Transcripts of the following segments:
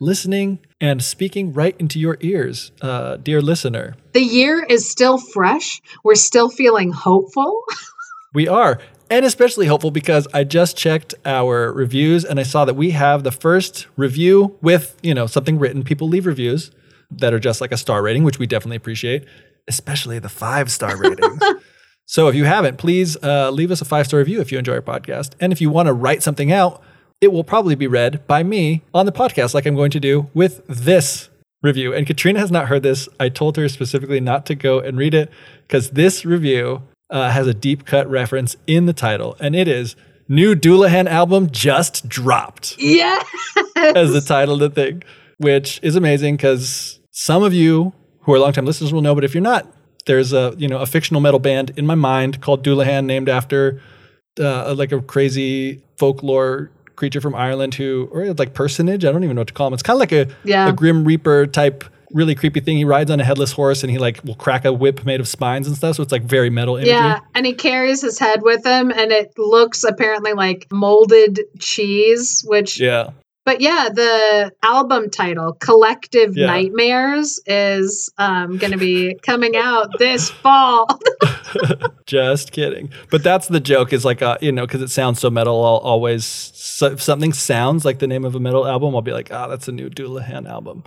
listening and speaking right into your ears, uh, dear listener. The year is still fresh. We're still feeling hopeful. we are. And especially hopeful because I just checked our reviews and I saw that we have the first review with, you know, something written. People leave reviews that are just like a star rating, which we definitely appreciate, especially the five star ratings. so if you haven't, please uh, leave us a five star review if you enjoy our podcast. And if you want to write something out, it will probably be read by me on the podcast, like I'm going to do with this review. And Katrina has not heard this. I told her specifically not to go and read it because this review uh, has a deep cut reference in the title, and it is New Dullahan album just dropped. Yes. As the title of the thing, which is amazing because some of you who are longtime listeners will know, but if you're not, there's a you know a fictional metal band in my mind called Dullahan, named after uh, like a crazy folklore creature from Ireland who, or like personage, I don't even know what to call him. It's kind of like a, yeah. a Grim Reaper type, really creepy thing. He rides on a headless horse and he like will crack a whip made of spines and stuff. So it's like very metal imagery. Yeah, and he carries his head with him, and it looks apparently like molded cheese, which yeah. But yeah, the album title, Collective yeah. Nightmares, is um, going to be coming out this fall. Just kidding. But that's the joke is like, uh, you know, because it sounds so metal, I'll always, so if something sounds like the name of a metal album, I'll be like, ah, oh, that's a new Dullahan album.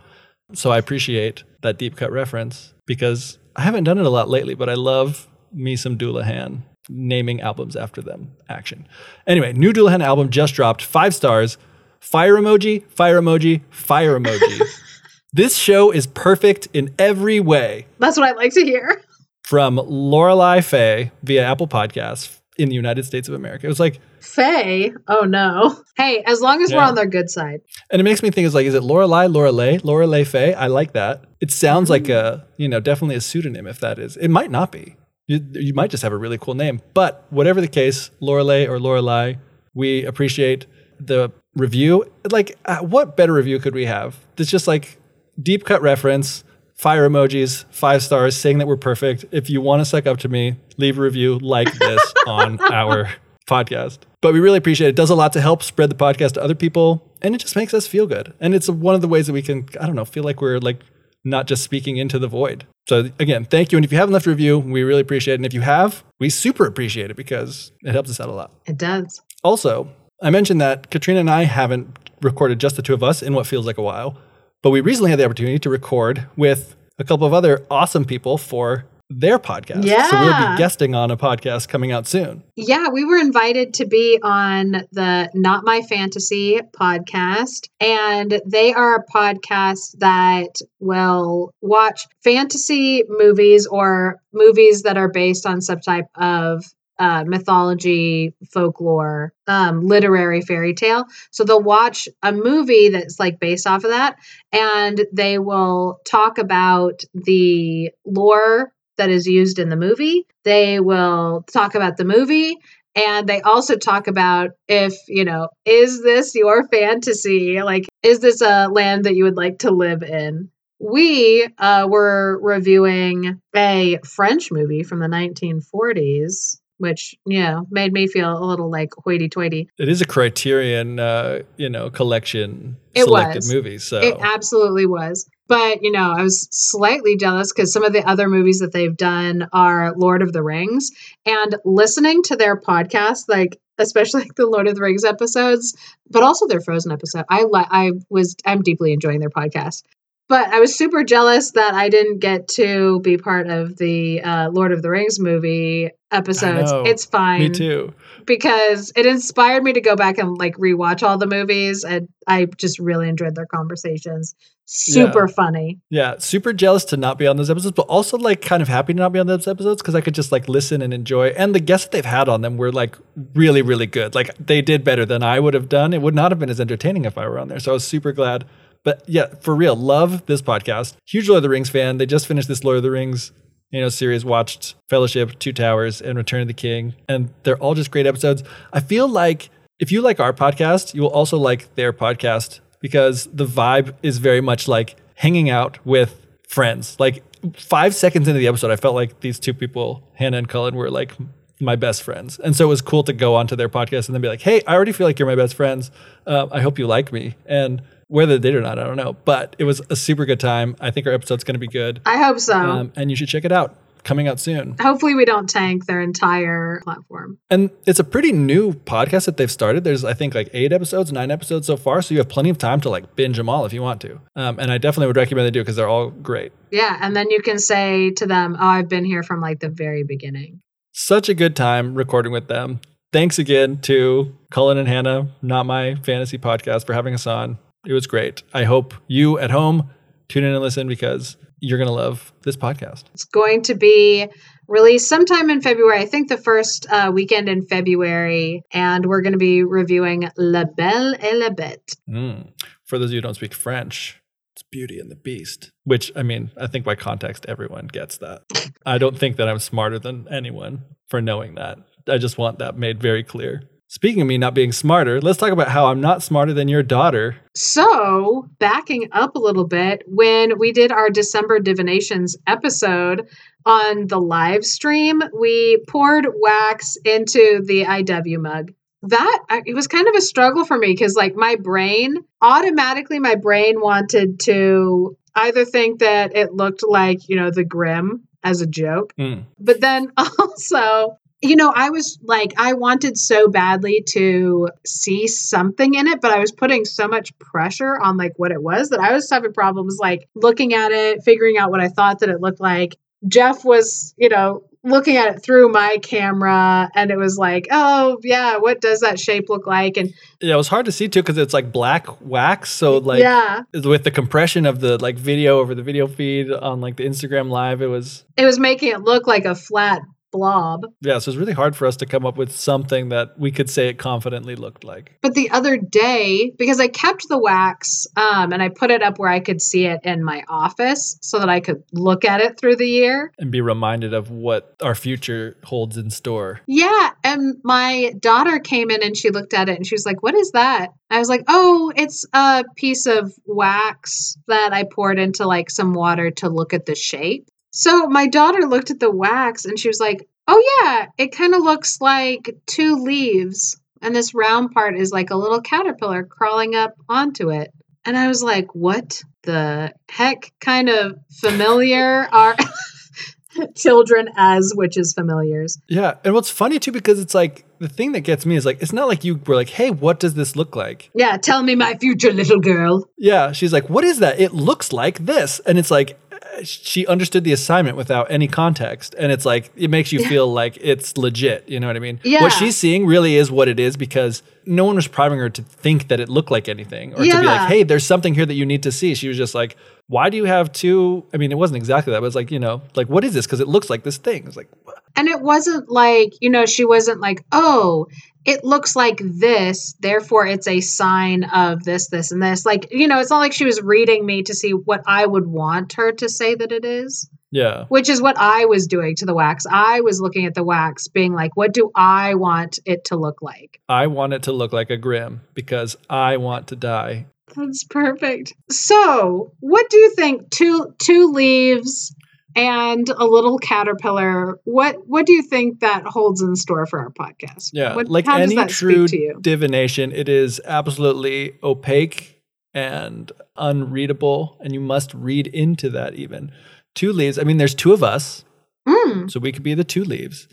So I appreciate that deep cut reference because I haven't done it a lot lately, but I love me some Dullahan naming albums after them action. Anyway, new Dullahan album just dropped, five stars fire emoji, fire emoji, fire emoji. this show is perfect in every way. That's what I like to hear. From Lorelei Faye via Apple Podcasts in the United States of America. It was like Faye. Oh no. Hey, as long as yeah. we're on their good side. And it makes me think is like, is it Lorelei, Lorelei, Lorelei Faye? I like that. It sounds mm. like a, you know, definitely a pseudonym if that is. It might not be. You, you might just have a really cool name. But whatever the case, Lorelei or Lorelei, we appreciate the review. Like, uh, what better review could we have? It's just like deep cut reference, fire emojis, five stars, saying that we're perfect. If you want to suck up to me, leave a review like this on our podcast. But we really appreciate it. It does a lot to help spread the podcast to other people, and it just makes us feel good. And it's one of the ways that we can, I don't know, feel like we're like not just speaking into the void. So again, thank you. And if you haven't left a review, we really appreciate it. And if you have, we super appreciate it because it helps us out a lot. It does. Also, I mentioned that Katrina and I haven't recorded just the two of us in what feels like a while, but we recently had the opportunity to record with a couple of other awesome people for their podcast. Yeah. So we'll be guesting on a podcast coming out soon. Yeah, we were invited to be on the Not My Fantasy podcast. And they are a podcast that will watch fantasy movies or movies that are based on some type of uh, mythology, folklore, um, literary fairy tale. So they'll watch a movie that's like based off of that, and they will talk about the lore that is used in the movie. They will talk about the movie. And they also talk about if, you know, is this your fantasy? Like, is this a land that you would like to live in? we uh, were reviewing a French movie from the 1940s which yeah made me feel a little like hoity-toity. It is a Criterion, uh, you know, collection it selected was. movie. So it absolutely was. But you know, I was slightly jealous because some of the other movies that they've done are Lord of the Rings, and listening to their podcast, like especially like the Lord of the Rings episodes, but also their Frozen episode. I li- I was I'm deeply enjoying their podcast but I was super jealous that I didn't get to be part of the uh, Lord of the Rings movie episodes. It's fine. Me too. Because it inspired me to go back and like rewatch all the movies, and I just really enjoyed their conversations. Super yeah. funny. Yeah, super jealous to not be on those episodes, but also like kind of happy to not be on those episodes because I could just like listen and enjoy. And the guests that they've had on them were like really, really good. Like they did better than I would have done. It would not have been as entertaining if I were on there. So I was super glad But yeah, for real, love this podcast. Huge Lord of the Rings fan. They just finished this Lord of the Rings you know series watched fellowship two towers and return of the king and they're all just great episodes. I feel like if you like our podcast you will also like their podcast because the vibe is very much like hanging out with friends. Like five seconds into the episode i felt like these two people hannah and cullen were like my best friends. And so it was cool to go onto their podcast and then be like hey i already feel like you're my best friends. Uh, i hope you like me. And whether they did or not i don't know but it was a super good time i think our episode's going to be good I hope so. um, and you should check it out. Coming out soon. Hopefully, we don't tank their entire platform. And it's a pretty new podcast that they've started. There's, I think, like eight episodes, nine episodes so far. So you have plenty of time to like binge them all if you want to. Um, and I definitely would recommend they do because they're all great. Yeah. And then you can say to them, Oh, I've been here from like the very beginning. Such a good time recording with them. Thanks again to Cullen and Hannah, not my fantasy podcast, for having us on. It was great. I hope you at home tune in and listen because you're going to love this podcast. It's going to be released sometime in February. I think the first uh, weekend in February. And we're going to be reviewing La Belle et la Bête. Mm. For those of you who don't speak French, it's Beauty and the Beast. Which, I mean, I think by context, everyone gets that. I don't think that I'm smarter than anyone for knowing that. I just want that made very clear. Speaking of me not being smarter, let's talk about how I'm not smarter than your daughter. So, backing up a little bit, when we did our December divinations episode on the live stream, we poured wax into the IW mug. That it was kind of a struggle for me because, like, my brain automatically, my brain wanted to either think that it looked like, you know, the Grim as a joke, Mm. but then also you know i was like i wanted so badly to see something in it but i was putting so much pressure on like what it was that i was having problems like looking at it figuring out what i thought that it looked like Geoff was you know looking at it through my camera and it was like oh yeah what does that shape look like and Yeah, it was hard to see too because it's like black wax. So, like, yeah with the compression of the like video over the video feed on like the Instagram live, it was it was making it look like a flat blob yeah, so it's really hard for us to come up with something that we could say it confidently looked like. But the other day, because I kept the wax um, and I put it up where I could see it in my office so that I could look at it through the year. And be reminded of what our future holds in store. Yeah. And my daughter came in and she looked at it and she was like, What is that? I was like, Oh, it's a piece of wax that I poured into like some water to look at the shape. So my daughter looked at the wax and she was like, Oh, yeah, it kind of looks like two leaves. And this round part is like a little caterpillar crawling up onto it. And I was like, What the heck kind of familiar are children as witches familiars? Yeah. And what's funny too, because it's like the thing that gets me is like, it's not like you were like, hey, what does this look like? Yeah, tell me, my future little girl. Yeah. She's like, what is that? It looks like this. And it's like, she understood the assignment without any context. And it's like, it makes you feel like it's legit. You know what I mean? Yeah. What she's seeing really is what it is because no one was priming her to think that it looked like anything or to be like, hey, there's something here that you need to see. She was just like, why do you have two? I mean, it wasn't exactly that, but it's like, you know, like, what is this? Because it looks like this thing. It's like, what? And it wasn't like, you know, she wasn't like, oh, it looks like this, therefore it's a sign of this, this, and this. Like, you know, it's not like she was reading me to see what I would want her to say that it is, yeah. which is what I was doing to the wax. I was looking at the wax, being like, what do I want it to look like? I want it to look like a grim because I want to die. That's perfect. So, what do you think? Two two leaves and a little caterpillar. What what do you think that holds in store for our podcast? Yeah, What, like any true speak to you? divination, it is absolutely opaque and unreadable, and you must read into that even. Two leaves, I mean, there's two of us, Mm, so we could be the two leaves,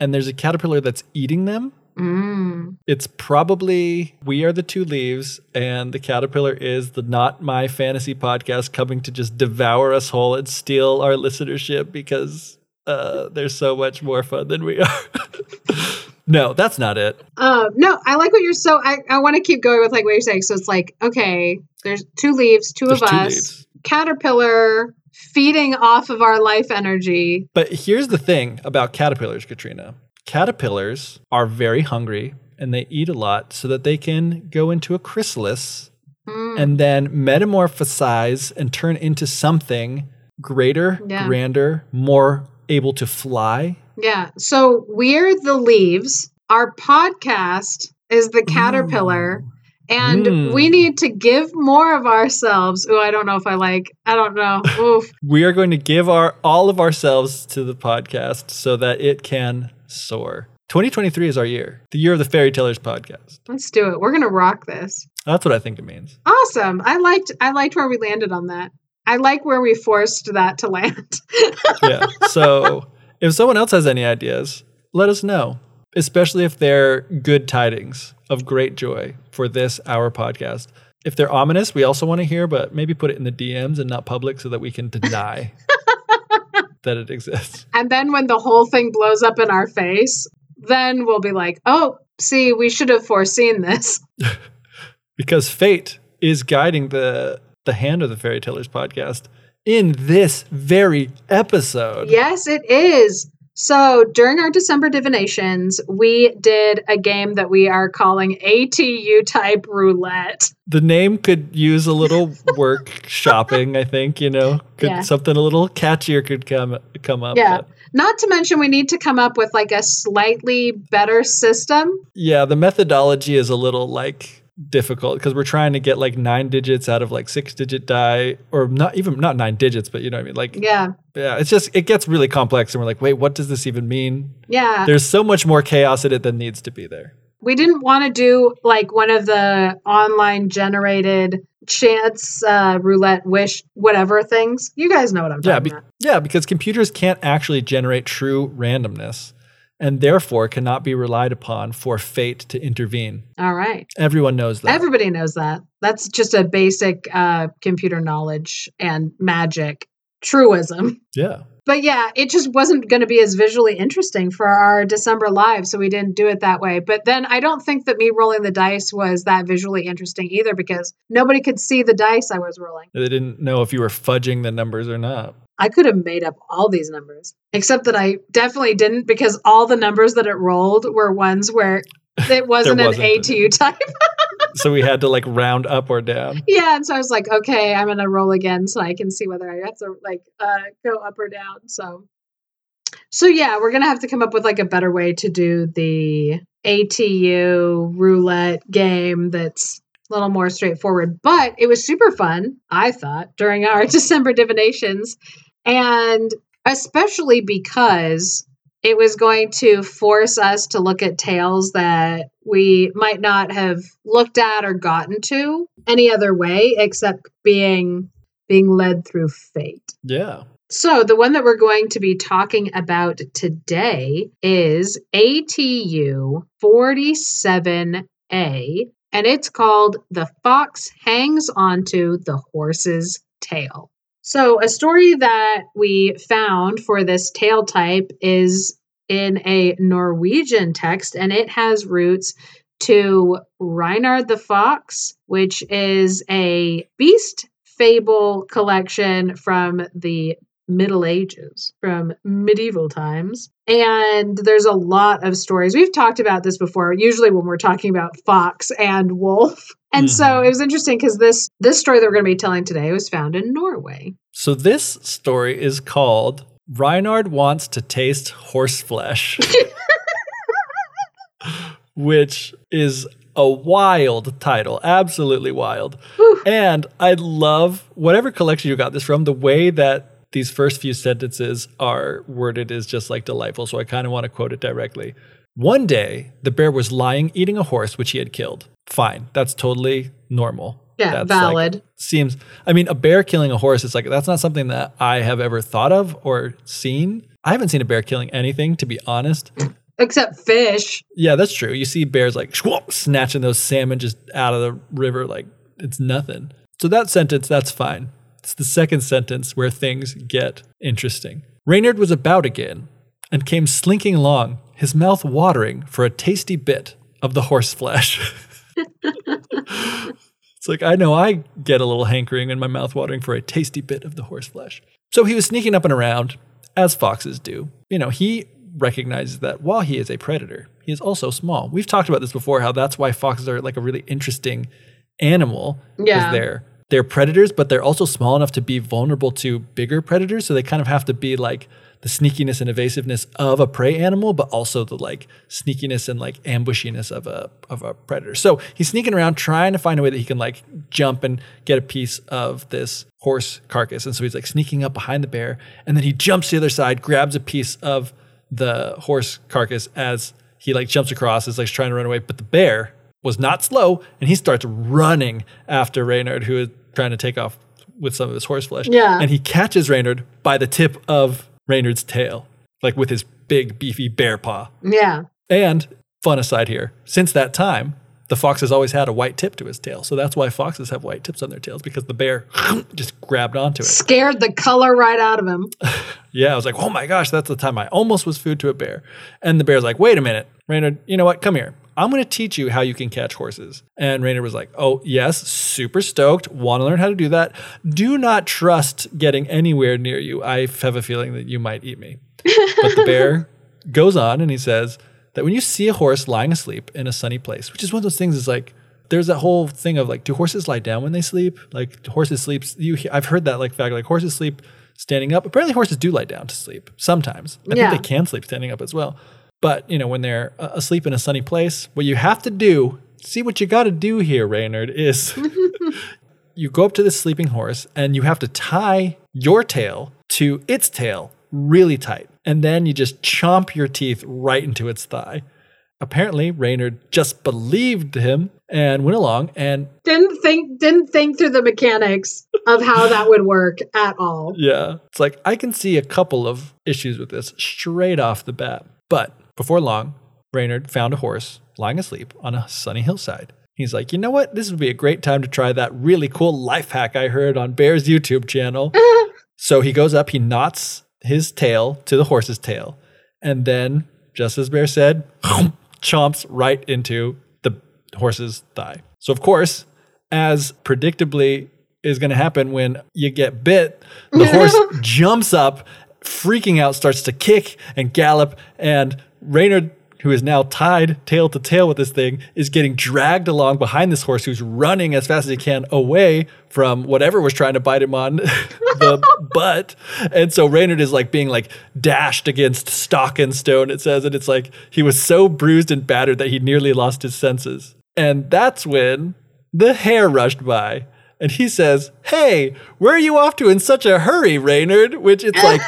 and there's a caterpillar that's eating them. Mm. It's probably we are the two leaves, and the caterpillar is the Not My Fantasy podcast coming to just devour us whole and steal our listenership because uh, they're so much more fun than we are. no, that's not it. Uh, no, I like what you're so. I, I want to keep going with like what you're saying. So it's like, okay, there's two leaves, 2 There's of two us, leaves. caterpillar feeding off of our life energy. But here's the thing about caterpillars, Katrina. Caterpillars are very hungry and they eat a lot so that they can go into a chrysalis and then metamorphosize and turn into something greater, Yeah. grander, more able to fly. Yeah. So we're the leaves. Our podcast is the caterpillar. And Mm. we need to give more of ourselves. Oh, I don't know if I like. I don't know. Oof. We are going to give our all of ourselves to the podcast so that it can soar. 2023 is our year, the year of the Fairy Tellers podcast. Let's do it. We're gonna rock this. That's what I think it means. Awesome. I liked. I liked where we landed on that. I like where we forced that to land. Yeah. So if someone else has any ideas, let us know, especially if they're good tidings of great joy for this, our podcast. If they're ominous, we also want to hear, but maybe put it in the DMs and not public so that we can deny that it exists. and then when the whole thing blows up in our face, then we'll be like, "Oh, see, we should have foreseen this." because fate is guiding the the hand of the fairy tellers podcast in this very episode Yes, it is. So during our December divinations, we did a game that we are calling ATU type roulette. the name could use a little work shopping i think you know could Yeah. something a little catchier could come come up Yeah. but Not to mention, we need to come up with like a slightly better system. yeah the methodology is a little like difficult because we're trying to get like nine digits out of like six digit die or not even not nine digits but you know what i mean like Yeah. yeah it's just it gets really complex and we're like wait what does this even mean Yeah. there's so much more chaos in it than needs to be there we didn't want to do like one of the online generated chance uh, roulette wish whatever things. You guys know what I'm Yeah, talking be- about. yeah, because computers can't actually generate true randomness and therefore cannot be relied upon for fate to intervene. All right. Everyone knows that. Everybody knows that. That's just a basic uh, computer knowledge and magic truism. yeah. But yeah, it just wasn't going to be as visually interesting for our December live, so we didn't do it that way. But then I don't think that me rolling the dice was that visually interesting either because nobody could see the dice I was rolling. They didn't know if you were fudging the numbers or not. I could have made up all these numbers, except that I definitely didn't because all the numbers that it rolled were ones where it wasn't, wasn't an ATU type. So we had to like round up or down. yeah, and so I was like, okay, I'm gonna roll again so I can see whether I have to like uh, go up or down. So, so yeah, we're gonna have to come up with like a better way to do the ATU roulette game that's a little more straightforward. But it was super fun, I thought, during our December divinations, and especially because it was going to force us to look at tales that we might not have looked at or gotten to any other way except being being led through fate. Yeah. So, the one that we're going to be talking about today is ATU 47A, and it's called The Fox Hangs Onto the Horse's Tail. So, a story that we found for this tale type is in a Norwegian text, and it has roots to Reynard the Fox, which is a beast fable collection from the Middle Ages, from medieval times. And there's a lot of stories. We've talked about this before, usually when we're talking about fox and wolf. And so Mhm. it was interesting because this this story that we're going to be telling today was found in Norway. So this story is called Reinhard Wants to Taste Horse Flesh, which is a wild title, absolutely wild. Whew. And I love whatever collection you got this from, the way that these first few sentences are worded is just like delightful. So I kind of want to quote it directly. One day, the bear was lying eating a horse which he had killed. Fine, that's totally normal. Yeah, That's like- valid. seems i mean a bear killing a horse is like that's not something that i have ever thought of or seen i haven't seen a bear killing anything to be honest Except fish. yeah that's true you see bears like shwop, snatching those salmon just out of the river like it's nothing so that sentence that's fine it's the second sentence where things get interesting reynard was about again and came slinking along his mouth watering for a tasty bit of the horse flesh It's like I know I get a little hankering and my mouth watering for a tasty bit of the horse flesh. So he was sneaking up and around, as foxes do. You know, he recognizes that while he is a predator, he is also small. We've talked about this before, how that's why foxes are like a really interesting animal because Yeah. they're they're predators, but they're also small enough to be vulnerable to bigger predators. So they kind of have to be like the sneakiness and evasiveness of a prey animal, but also the like sneakiness and like ambushiness of a of a predator. So he's sneaking around trying to find a way that he can like jump and get a piece of this horse carcass. And so he's like sneaking up behind the bear, and then he jumps to the other side, grabs a piece of the horse carcass as he like jumps across, is like trying to run away. But the bear was not slow, and he starts running after Reynard, who is trying to take off with some of his horse flesh. Yeah. And he catches Reynard by the tip of Reynard's tail, like with his big, beefy bear paw. Yeah. And fun aside here, since that time, the fox has always had a white tip to his tail. So that's why foxes have white tips on their tails because the bear just grabbed onto it. Scared the color right out of him. Yeah, I was like, oh my gosh, that's the time I almost was food to a bear. And the bear's like, wait a minute, Reynard, you know what? Come here. I'm going to teach you how you can catch horses. And Reynard was like, oh, yes, super stoked. Want to learn how to do that. Do not trust getting anywhere near you. I have a feeling that you might eat me. But the bear goes on and he says that when you see a horse lying asleep in a sunny place, which is one of those things is like, there's that whole thing of like, do horses lie down when they sleep? Like horses sleep. You, I've heard that like fact, like horses sleep standing up. Apparently, horses do lie down to sleep sometimes. I Yeah. think they can sleep standing up as well. But you know, when they're uh, asleep in a sunny place, what you have to do, see what you got to do here, Reynard, is you go up to the sleeping horse and you have to tie your tail to its tail really tight, and then you just chomp your teeth right into its thigh. Apparently, Reynard just believed him and went along and Didn't think didn't think through the mechanics of how that would work at all. Yeah. It's like I can see a couple of issues with this straight off the bat. But before long, Brainerd found a horse lying asleep on a sunny hillside. He's like, you know what? This would be a great time to try that really cool life hack I heard on Bear's YouTube channel. so he goes up, he knots his tail to the horse's tail, and then, just as Bear said, chomps right into the horse's thigh. So, of course, as predictably is going to happen when you get bit, the horse jumps up, freaking out, starts to kick and gallop, and Reynard, who is now tied tail to tail with this thing, is getting dragged along behind this horse who's running as fast as he can away from whatever was trying to bite him on the butt. And so Reynard is like being like dashed against stock and stone, it says, and it's like he was so bruised and battered that he nearly lost his senses. And that's when the hare rushed by. And he says, Hey, where are you off to in such a hurry, Reynard? Which it's like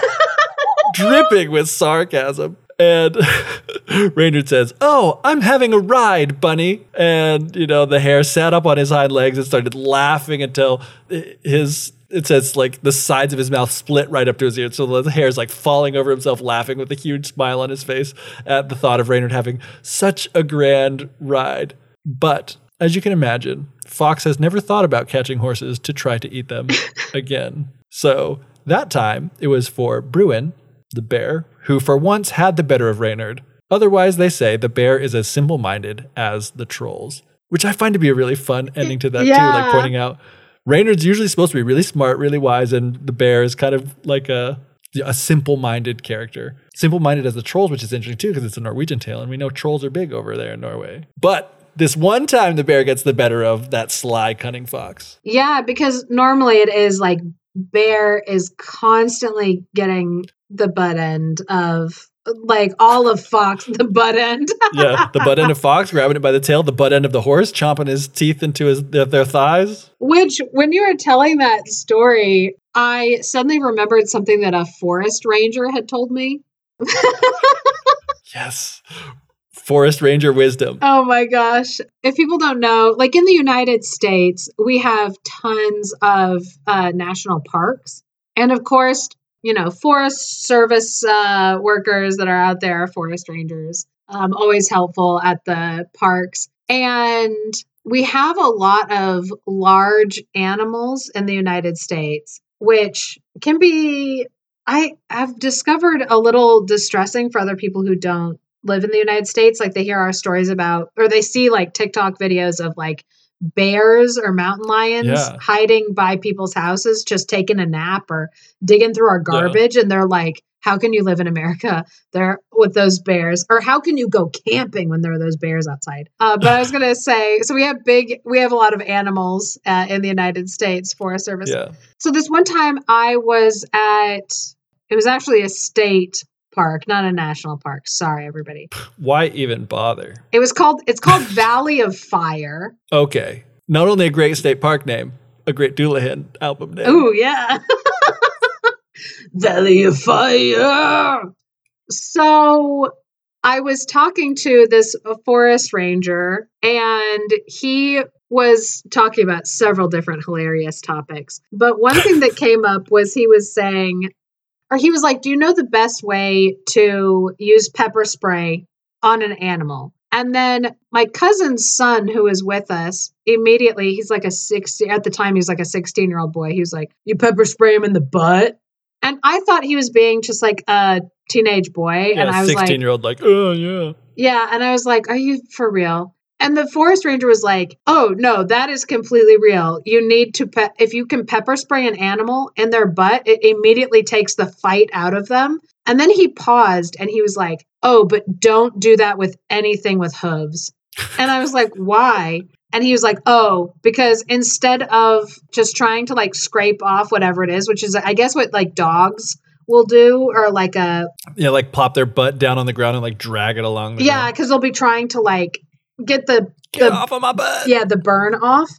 dripping with sarcasm. And Reynard says, Oh, I'm having a ride, bunny. And, you know, the hare sat up on his hind legs and started laughing until his, it says, like the sides of his mouth split right up to his ears. So the hare's like falling over himself, laughing with a huge smile on his face at the thought of Reynard having such a grand ride. But as you can imagine, Fox has never thought about catching horses to try to eat them again. So that time it was for Bruin, the bear, who for once had the better of Reynard. Otherwise, they say the bear is as simple minded as the trolls, which I find to be a really fun ending to that, too. Like pointing out Reynard's usually supposed to be really smart, really wise, and the bear is kind of like a a simple-minded character. Simple-minded as the trolls, which is interesting too, because it's a Norwegian tale, and we know trolls are big over there in Norway. But this one time, the bear gets the better of that sly, cunning fox. Yeah, because normally it is like Bear is constantly getting the butt end of like all of Fox, the butt end. Yeah, the butt end of fox grabbing it by the tail, the butt end of the horse chomping his teeth into his their, their thighs. Which, when you were telling that story, I suddenly remembered something that a forest ranger had told me. Yes, forest ranger wisdom. Oh my gosh. If people don't know, like in the United States, we have tons of uh, national parks. And of course, you know, Forest Service uh, workers that are out there, forest rangers, um, always helpful at the parks. And we have a lot of large animals in the United States, which can be, I have discovered a little distressing for other people who don't live in the United States. Like they hear our stories about, or they see like TikTok videos of like bears or mountain lions Yeah. hiding by people's houses, just taking a nap or digging through our garbage. And they're like, how can you live in America there with those bears? Or how can you go camping when there are those bears outside? Uh, but I was going to say, so we have big, we have a lot of animals uh, in the United States Forest Service. Yeah. So this one time I was at, it was actually a state park, not a national park. Sorry, everybody. Why even bother? It was called, it's called Valley of Fire. Okay. Not only a great state park name, a great Dullahan album name. Oh yeah. Valley of Fire. So I was talking to this forest ranger, and he was talking about several different hilarious topics. But one thing that came up was he was saying, or he was like, Do you know the best way to use pepper spray on an animal? And then my cousin's son, who was with us, immediately, he's like a 60, at the time, he was like a 16 year old boy. He was like, You pepper spray him in the butt? And I thought he was being just like a teenage boy. Yeah, and I was 16 like, year old, like, oh, yeah. yeah. And I was like, Are you for real? And the forest ranger was like, Oh, no, that is completely real. You need to, pe- if you can pepper spray an animal in their butt, it immediately takes the fight out of them. And then he paused and he was like, Oh, but don't do that with anything with hooves. And I was like, Why? And he was like, Oh, because instead of just trying to like scrape off whatever it is, which is, I guess, what like dogs will do, or like a, Yeah, like plop their butt down on the ground and like drag it along. The yeah, because they'll be trying to like get the Get the off of my butt. yeah the burn off.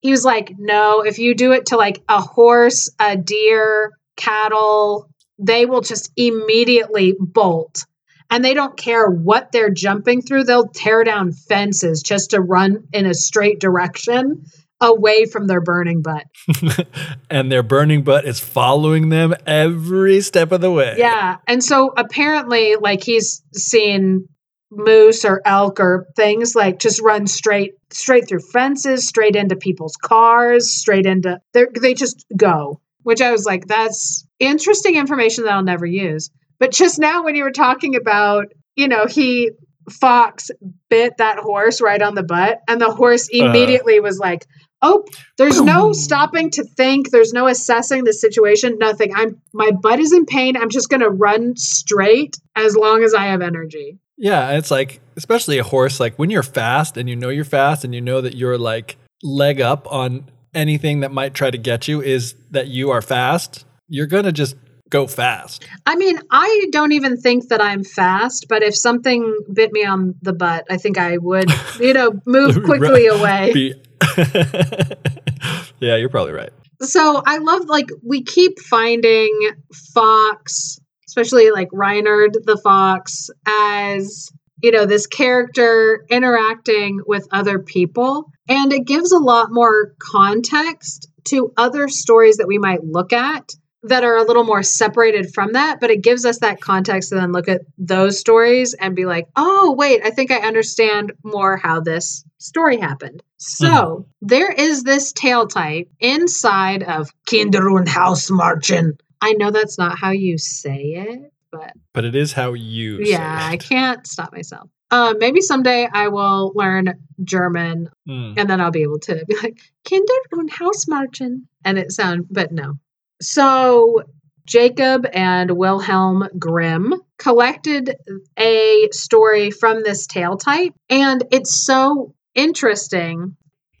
He was like no if you do it to like a horse a deer cattle they will just immediately bolt. And they don't care what they're jumping through. They'll tear down fences just to run in a straight direction away from their burning butt. And their burning butt is following them every step of the way. yeah. And so apparently like he's seen moose or elk or things like just run straight straight through fences straight into people's cars straight into they they just go which i was like that's interesting information that i'll never use. But just now when you were talking about you know he fox bit that horse right on the butt and the horse Uh-huh. immediately was like oh there's no stopping to think. There's no assessing the situation. Nothing. I'm my butt is in pain. I'm just going to run straight as long as i have energy Yeah, and it's like, especially a horse, like when you're fast and you know you're fast and you know that you're like leg up on anything that might try to get you is that you are fast, you're gonna just go fast. i mean i don't even think that i'm fast but if something bit me on the butt i think i would you know move quickly away yeah, you're probably right. so I love like we keep finding Fox, especially like Reynard the Fox, as you know, this character interacting with other people. And it gives a lot more context to other stories that we might look at that are a little more separated from that, but it gives us that context to then look at those stories and be like, oh, wait, I think I understand more how this story happened. So hmm. there is this tale type inside of Kinder und Hausmarchen. I know that's not how you say it, but But it is how you yeah, I can't stop myself. Um, maybe someday I will learn German Mm. and then I'll be able to be like Kinder und Hausmarchen and it sound but no. So Jacob and Wilhelm Grimm collected a story from this tale type and it's so interesting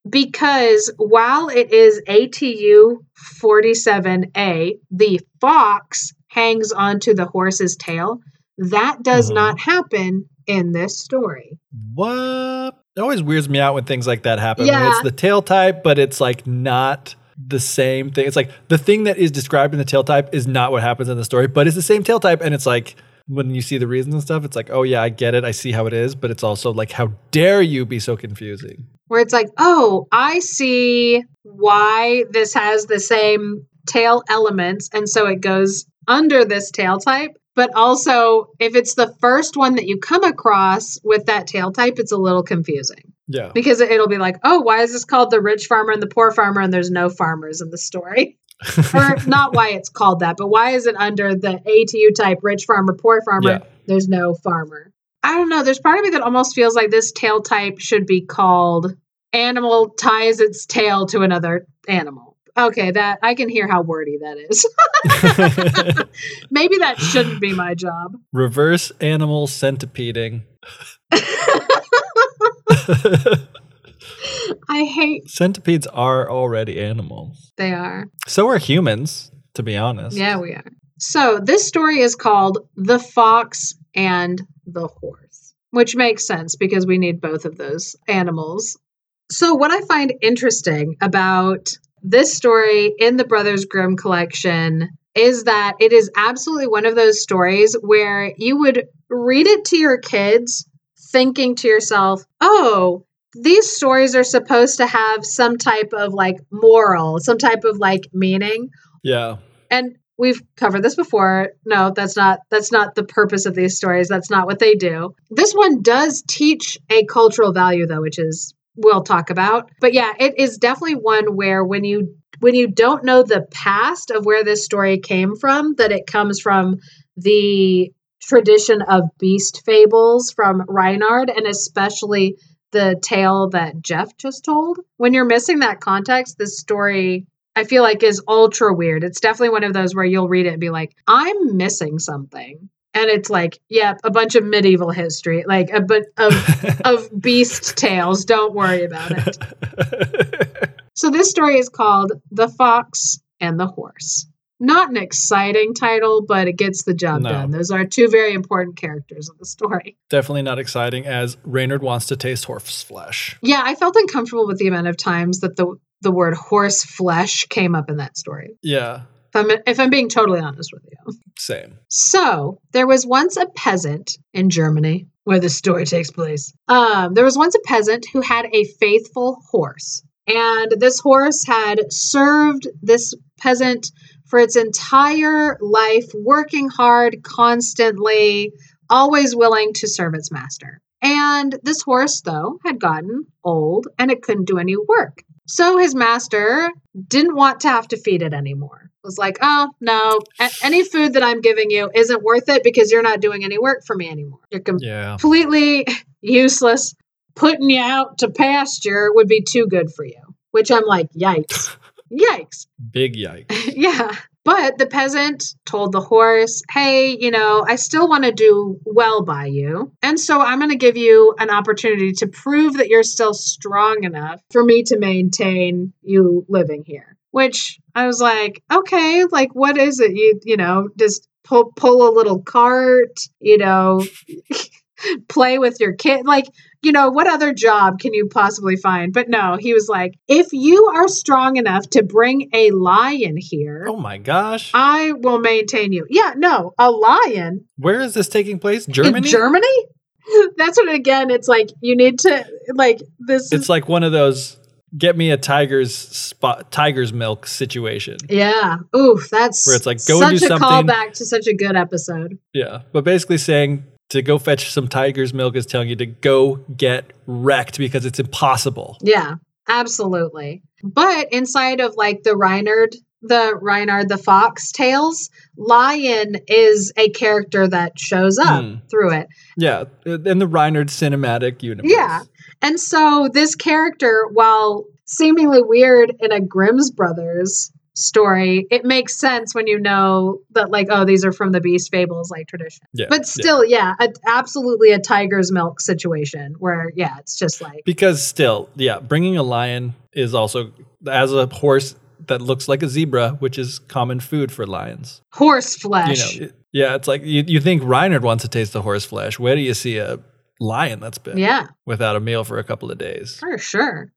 because while it is ATU 47A, the fox hangs onto the horse's tail. That does Mhm. not happen in this story. What? It always weirds me out when things like that happen. When Yeah. it's the tale type, but it's like not the same thing. It's like the thing that is described in the tale type is not what happens in the story, but it's the same tale type. And it's like when you see the reasons and stuff, it's like, oh yeah, I get it. I see how it is. But it's also like, how dare you be so confusing? Where it's like, oh, I see why this has the same tale elements. And so it goes under this tale type. But also, if it's the first one that you come across with that tale type, it's a little confusing Yeah. because it'll be like, oh, why is this called the rich farmer and the poor farmer? And there's no farmers in the story. or not why it's called that, but why is it under the ATU type rich farmer, poor farmer? Yeah. There's no farmer. I don't know. There's part of me that almost feels like this tale type should be called animal ties its tail to another animal. Okay, that I can hear how wordy that is. Maybe that shouldn't be my job. Reverse animal centipeding. I hate Centipedes are already animals. they are. So are humans, to be honest. Yeah, we are. So this story is called The Fox and the Horse, which makes sense because we need both of those animals. So, what I find interesting about this story in the Brothers Grimm collection is that it is absolutely one of those stories where you would read it to your kids thinking to yourself, oh, these stories are supposed to have some type of like moral, some type of like meaning Yeah. and we've covered this before. No that's not that's not the purpose of these stories. That's not what they do. This one does teach a cultural value though which is we'll talk about. But yeah it is definitely one where when you when you don't know the past of where this story came from that it comes from the tradition of beast fables from Reinhard and especially the tale that Geoff just told. When you're missing that context this story I feel like is ultra weird. It's definitely one of those where you'll read it and be like, I'm missing something. And it's like, yeah, a bunch of medieval history, like a bit of of beast tales. Don't worry about it. So this story is called The Fox and the Horse. Not an exciting title, but it gets the job No. done. Those are two very important characters of the story. Definitely not exciting as Reynard wants to taste horse flesh. Yeah, I felt uncomfortable with the amount of times that the the word horse flesh came up in that story. Yeah. If I'm if I'm being totally honest with you. Same. So there was once a peasant in Germany where the story takes place. Um, there was once a peasant who had a faithful horse, and this horse had served this peasant for its entire life, working hard constantly, always willing to serve its master. And this horse, though, had gotten old and it couldn't do any work. So his master didn't want to have to feed it anymore. Was like, oh, no, a- any food that I'm giving you isn't worth it because you're not doing any work for me anymore. You're com- Yeah. completely useless. Putting you out to pasture would be too good for you. Which I'm like, yikes. yikes. Big yikes. Yeah. But the peasant told the horse, hey, you know, I still want to do well by you. And so I'm going to give you an opportunity to prove that you're still strong enough for me to maintain you living here. Which I was like, okay, like, what is it? You, you know, just pull, pull a little cart, you know, play with your kid. Like, you know, what other job can you possibly find? But no, he was like, if you are strong enough to bring a lion here, Oh my gosh. I will maintain you. Yeah, no, a lion Where is this taking place? Germany? in Germany? That's what again, it's like you need to like this It's like one of those get me a tiger's spot tiger's milk situation. yeah. Oof, that's Where it's like, go such and do a something- callback to such a good episode. Yeah. But basically saying to go fetch some tiger's milk is telling you to go get wrecked because it's impossible. Yeah, absolutely. But inside of like the Reinhard, the Reinhard the Fox tales, Lion is a character that shows up Hmm. through it. Yeah. In the Reinhard cinematic universe. Yeah. And so this character, while seemingly weird in a Grimm's Brothers story, it makes sense when you know that, like, oh, these are from the Beast Fables, like tradition. Yeah. But still, yeah, a, absolutely a tiger's milk situation where, yeah, it's just like, Because still, yeah, bringing a lion is also as a horse that looks like a zebra, which is common food for lions. horse You flesh. know, it- yeah, it's like you, you think Reinhard wants to taste the horse flesh. Where do you see a lion that's been yeah. without a meal for a couple of days? For sure.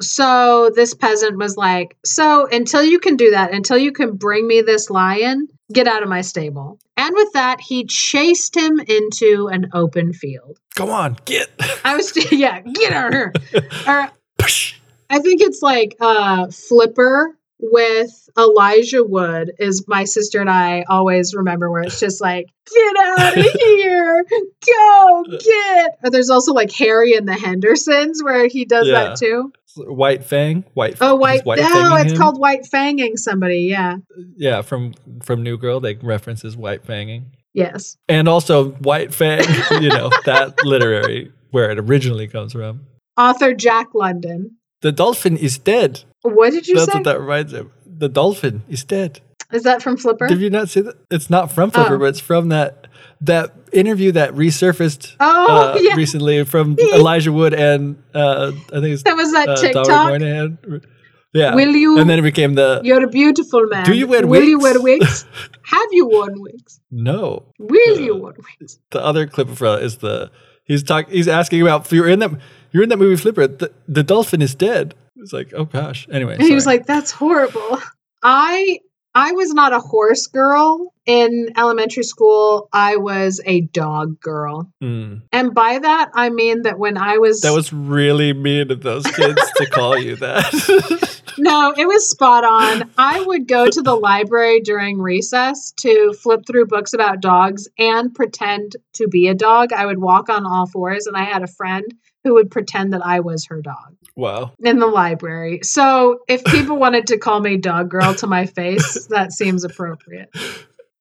So this peasant was like, So until you can do that, until you can bring me this lion, get out of my stable. And with that, he chased him into an open field. Go on, get. I was, yeah, get her. of. Or I think it's like uh, Flipper with Elijah Wood is my sister and I always remember where it's just like, get out of here, go get. Or there's also like Harry and the Hendersons where he does Yeah. that too. White Fang, White. Oh, white. White no, it's him. called White Fanging somebody. Yeah. Yeah, from from New Girl, they references White Fanging, Yes. and also White Fang. you know that literary where it originally comes from. author Jack London. The dolphin is dead. What did you That's say? what that reminds him. The dolphin is dead. Is that from Flipper? Did you not see that? It's not from Flipper, Oh. but it's from that that interview that resurfaced Oh, uh, yeah. recently from Elijah Wood and uh, I think it's That was that uh, TikTok. Yeah. Will you- And then it became the You're a beautiful man. Do you wear Will you wigs? wear wigs? Have you worn wigs? no. Will you wear wigs? The other clip of uh, is the he's talking. he's asking about you're in that you're in that movie Flipper. The, the dolphin is dead. It's like oh gosh. Anyway, And he was like, "That's horrible." I I was not a horse girl in elementary school. I was a dog girl, Mm. and by that I mean that when I was that was really mean of those kids to call you that. no, it was spot on. I would go to the library during recess to flip through books about dogs and pretend to be a dog. I would walk on all fours, and I had a friend who would pretend that I was her dog. wow. in the library. So if people wanted to call me dog girl to my face, that seems appropriate.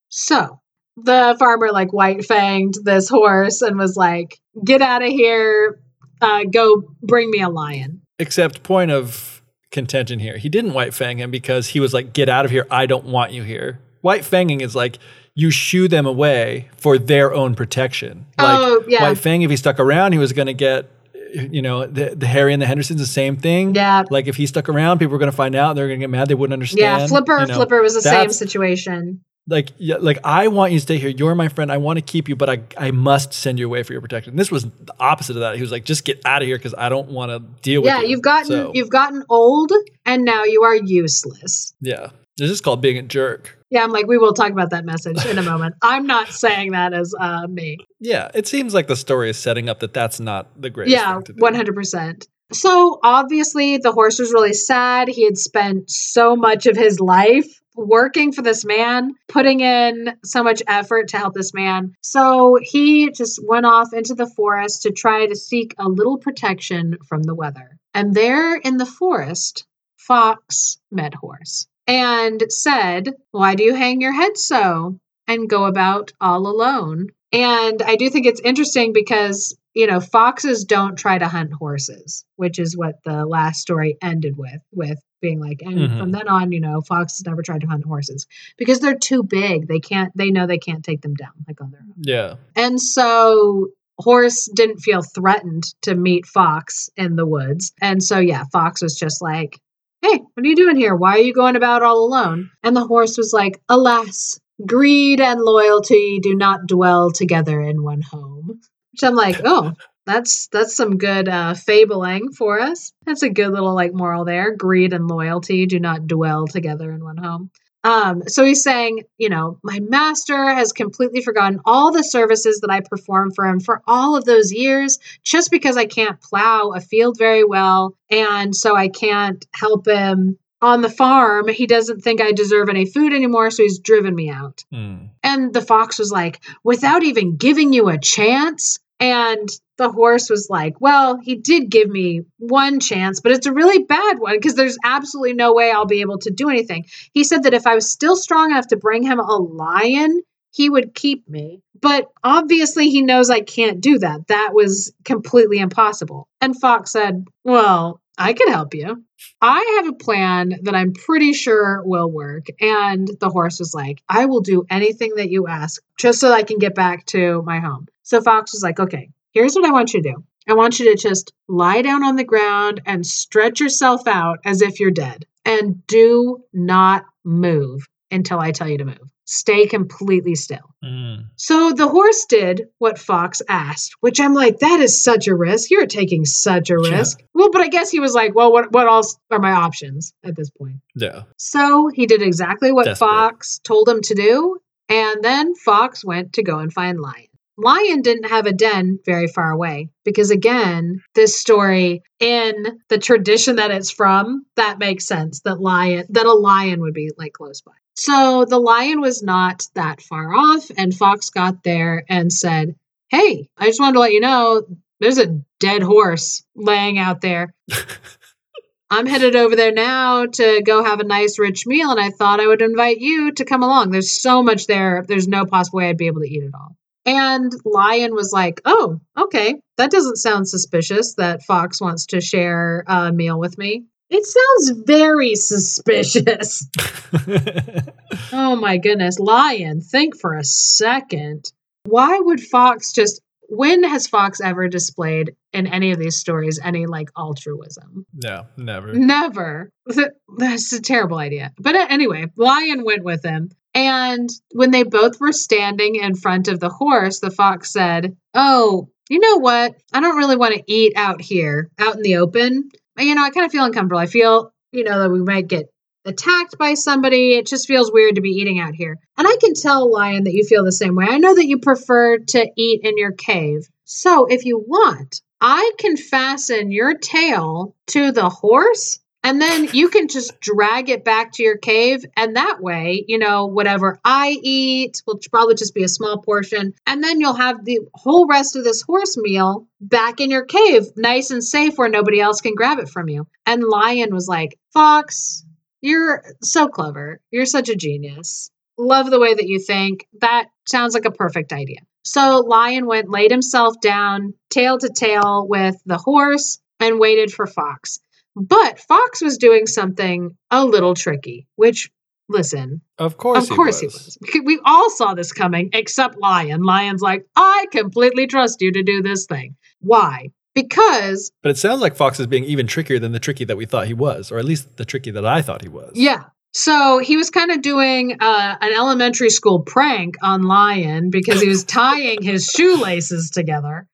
So the farmer like white fanged this horse and was like, get out of here. Uh, go bring me a lion. Except point of contention here. He didn't white fang him because he was like, get out of here. I don't want you here. White fanging is like you shoo them away for their own protection. Like Oh, yeah. White Fang, if he stuck around, he was going to get, you know, the, the Harry and the Hendersons, the same thing. Yeah. Like if he stuck around, people were going to find out. They're going to get mad. They wouldn't understand. Yeah, Flipper you know. Flipper was the same situation. Like, yeah, like I want you to stay here. You're my friend. I want to keep you, but I, I must send you away for your protection. This was the opposite of that. He was like, just get out of here because I don't want to deal with Yeah, you. you've gotten So, you've gotten old and now you are useless. yeah. This is called being a jerk. Yeah, I'm like, we will talk about that message in a moment. I'm not saying that as uh, me. Yeah, it seems like the story is setting up that that's not the greatest Yeah, thing to do. one hundred percent. So obviously, the horse was really sad. He had spent so much of his life working for this man, putting in so much effort to help this man. So he just went off into the forest to try to seek a little protection from the weather. And there in the forest, Fox met Horse and said, Why do you hang your head so and go about all alone? And I do think it's interesting because, you know, foxes don't try to hunt horses, which is what the last story ended with, with being like, and Mhm. from then on, you know, foxes never tried to hunt horses because they're too big. They can't, they know they can't take them down like on their own. Yeah. And so Horse didn't feel threatened to meet Fox in the woods. And so, yeah, Fox was just like, Hey, what are you doing here? Why are you going about all alone? And the horse was like, Alas, greed and loyalty do not dwell together in one home. Which I'm like, Oh, that's that's some good uh, fabling for us. That's a good little like moral there. Greed and loyalty do not dwell together in one home. Um, so he's saying, you know, my master has completely forgotten all the services that I performed for him for all of those years just because I can't plow a field very well. And so I can't help him on the farm. He doesn't think I deserve any food anymore. So he's driven me out. Mm. And the fox was like, without even giving you a chance. And the horse was like, well, he did give me one chance, but it's a really bad one because there's absolutely no way I'll be able to do anything. He said that if I was still strong enough to bring him a lion, he would keep me. But obviously, he knows I can't do that. That was completely impossible. And Fox said, well, I could help you. I have a plan that I'm pretty sure will work. And the horse was like, I will do anything that you ask just so I can get back to my home. So Fox was like, okay, here's what I want you to do. I want you to just lie down on the ground and stretch yourself out as if you're dead and do not move until I tell you to move. Stay completely still. Mm. So the horse did what Fox asked, which I'm like, that is such a risk. You're taking such a Yeah. risk. Well, but I guess he was like, well, what, what else are my options at this point? Yeah. So he did exactly what Desperate. Fox told him to do. And then Fox went to go and find Lion. Lion didn't have a den very far away because, again, this story in the tradition that it's from, that makes sense that lion that a lion would be like close by. So the lion was not that far off, and Fox got there and said, Hey, I just wanted to let you know there's a dead horse laying out there. I'm headed over there now to go have a nice rich meal, and I thought I would invite you to come along. There's so much there, there's no possible way I'd be able to eat it all. And Lion was like, oh, okay, that doesn't sound suspicious that Fox wants to share a meal with me. It sounds very suspicious. oh my goodness. Lion, think for a second. Why would Fox just, when has Fox ever displayed in any of these stories any like altruism? no, never. Never. That's a terrible idea. But uh, anyway, Lion went with him. And when they both were standing in front of the horse, the fox said, Oh, you know what? I don't really want to eat out here, out in the open. You know, I kind of feel uncomfortable. I feel, you know, that we might get attacked by somebody. It just feels weird to be eating out here. And I can tell, Lion, that you feel the same way. I know that you prefer to eat in your cave. So if you want, I can fasten your tail to the horse and then you can just drag it back to your cave. And that way, you know, whatever I eat will probably just be a small portion. And then you'll have the whole rest of this horse meal back in your cave, nice and safe where nobody else can grab it from you. And Lion was like, Fox, you're so clever. You're such a genius. Love the way that you think. That sounds like a perfect idea. So Lion went, laid himself down, tail to tail with the horse, and waited for Fox. But Fox was doing something a little tricky, which, listen, Of course, of course he was. We all saw this coming, except Lion. Lion's like, I completely trust you to do this thing. Why? Because, But it sounds like Fox is being even trickier than the tricky that we thought he was, or at least the tricky that I thought he was. yeah. So he was kind of doing uh, an elementary school prank on Lion because he was tying his shoelaces together.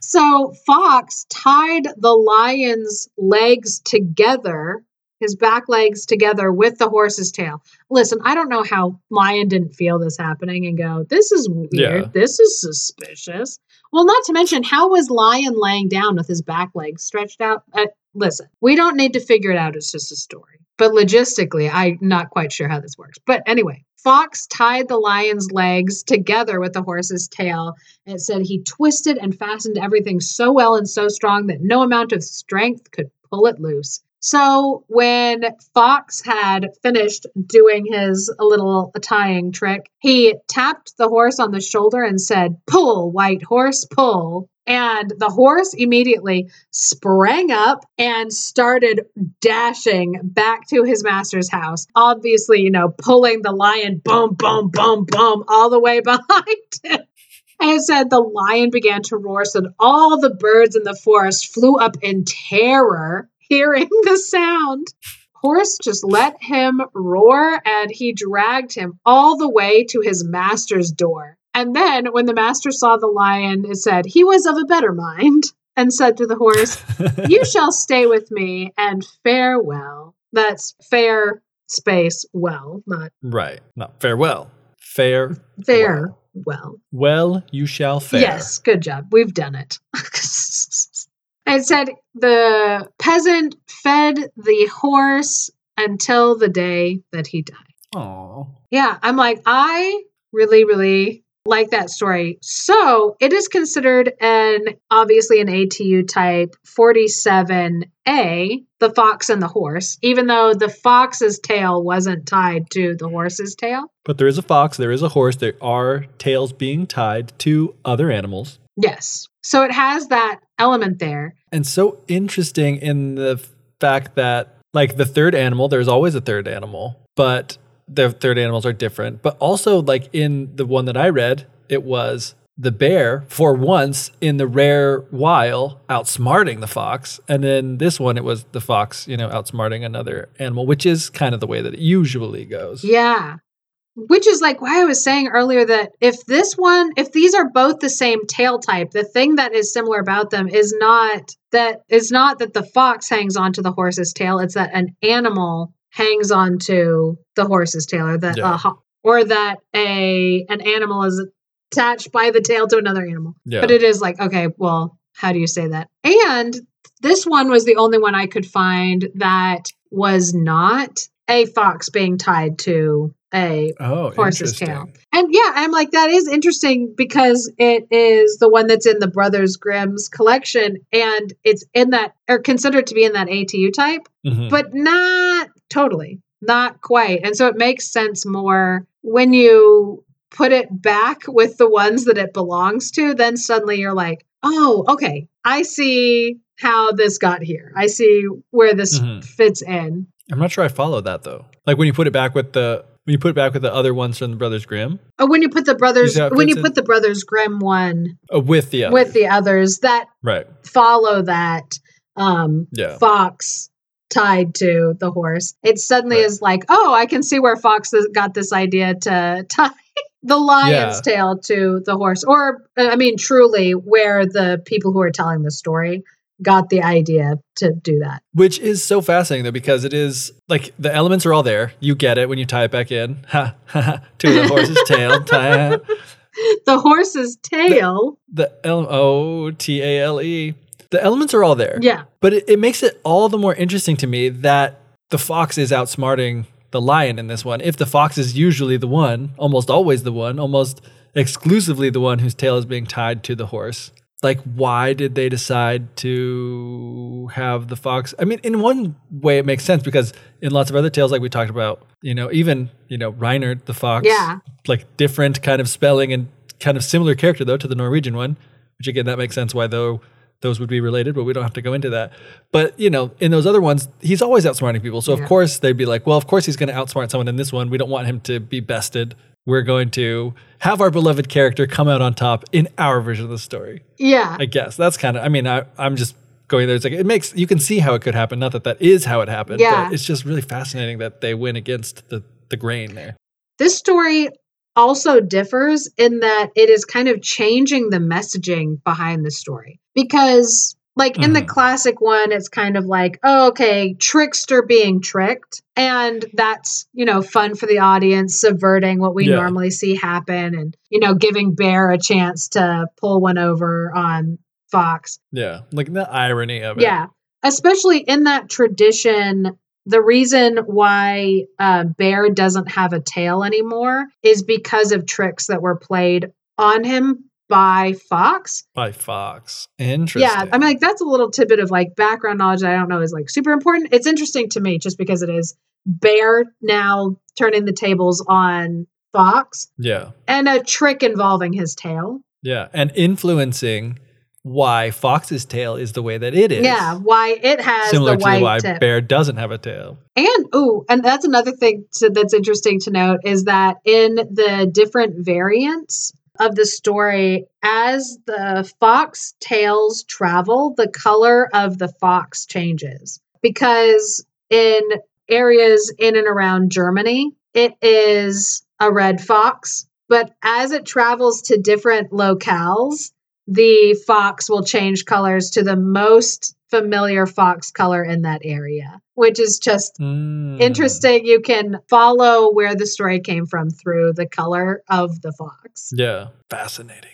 So Fox tied the lion's legs together, his back legs together with the horse's tail. Listen, I don't know how Lion didn't feel this happening and go, this is weird. Yeah. This is suspicious. Well, not to mention, how was Lion laying down with his back legs stretched out? Uh, listen, we don't need to figure it out. It's just a story. But logistically, I'm not quite sure how this works. But anyway, Fox tied the lion's legs together with the horse's tail. And it said he twisted and fastened everything so well and so strong that no amount of strength could pull it loose. So when Fox had finished doing his little tying trick, he tapped the horse on the shoulder and said, Pull, white horse, pull. And the horse immediately sprang up and started dashing back to his master's house. Obviously, you know, pulling the lion, boom, boom, boom, boom, all the way behind him. And said the lion began to roar, so that all the birds in the forest flew up in terror, hearing the sound. Horse just let him roar, and he dragged him all the way to his master's door. And then, when the master saw the lion, it said, He was of a better mind, and said to the horse, You shall stay with me, and fare well. That's fair space well, not right. Not farewell. Fair. fair well. Well, you shall fare. Yes, good job. We've done it. it said the peasant fed the horse until the day that he died. Oh. Yeah, I'm like, I really, really like that story. So it is considered an obviously an ATU type 47A, the fox and the horse, even though the fox's tail wasn't tied to the horse's tail. But there is a fox, there is a horse, there are tails being tied to other animals. Yes. So it has that element there. And so interesting in the fact that, like, the third animal, there's always a third animal, but the third animals are different. But also, like, in the one that I read, it was the bear, for once in the rare while, outsmarting the fox. And then this one, it was the fox, you know, outsmarting another animal, which is kind of the way that it usually goes. Yeah. Which is like why I was saying earlier that if this one, if these are both the same tale type, the thing that is similar about them is not that is not that the fox hangs onto the horse's tail. It's that an animal hangs onto the horse's tail, or that Yeah. a or that a an animal is attached by the tail to another animal. Yeah. But it is like okay, well, how do you say that? And this one was the only one I could find that was not a fox being tied to a oh, horse's tail. And yeah, I'm like, that is interesting because it is the one that's in the Brothers Grimm's collection and it's in that, or considered to be in that ATU type, Mhm. but not totally, not quite. And so it makes sense more when you put it back with the ones that it belongs to, then suddenly you're like, oh, okay, I see how this got here. I see where this Mhm. fits in. I'm not sure I follow that though. Like when you put it back with the when you put it back with the other ones from the Brothers Grimm, Oh, when you put the brothers, when you in? put the brothers Grimm one uh, with the others. with the others that right. follow that um, Yeah. fox tied to the horse, it suddenly Right. is like, oh, I can see where Fox got this idea to tie the lion's Yeah. tail to the horse, or uh, I mean, truly, where the people who are telling the story got the idea to do that. Which is so fascinating though, because it is like the elements are all there. You get it when you tie it back in. Ha ha ha. To the horse's tail. Tie The horse's tail, the L O T A L E. The elements are all there. yeah, But it, it makes it all the more interesting to me that the fox is outsmarting the lion in this one. If the fox is usually the one, almost always the one, almost exclusively the one whose tail is being tied to the horse. Like, why did they decide to have the fox? I mean, in one way, it makes sense because in lots of other tales, like we talked about, you know, even, you know, Reynard the fox, Yeah. like different kind of spelling and kind of similar character, though, to the Norwegian one, which again, that makes sense why, though, those would be related, but we don't have to go into that. But, you know, in those other ones, he's always outsmarting people. So, Yeah. of course, they'd be like, well, of course, he's going to outsmart someone in this one. We don't want him to be bested. We're going to have our beloved character come out on top in our version of the story. yeah, I guess that's kind of, I mean, I, I'm just going there. It's like, it makes, you can see how it could happen. Not that that is how it happened, Yeah. but it's just really fascinating that they win against the, the grain there. this story also differs in that it is kind of changing the messaging behind the story because like in the Mhm. classic one it's kind of like oh okay trickster being tricked and that's you know fun for the audience subverting what we Yeah. normally see happen and you know giving bear a chance to pull one over on fox Yeah. Like the irony of it. yeah, especially in that tradition. The reason why uh, Bear doesn't have a tail anymore is because of tricks that were played on him by Fox. By Fox. Interesting. Yeah, I mean, like that's a little tidbit of like background knowledge that I don't know is like super important. It's interesting to me just because it is Bear now turning the tables on Fox yeah. and a trick involving his tail. Yeah. And influencing why Fox's tail is the way that it is. Yeah, why it has Similar the to why tip. Bear doesn't have a tail. And oh, and that's another thing to, that's interesting to note is that in the different variants of the story, as the fox tales travel, the color of the fox changes. Because in areas in and around Germany, it is a red fox, but as it travels to different locales, the fox will change colors to the most familiar fox color in that area, which is just Mm. interesting. You can follow where the story came from through the color of the fox. Yeah. Fascinating.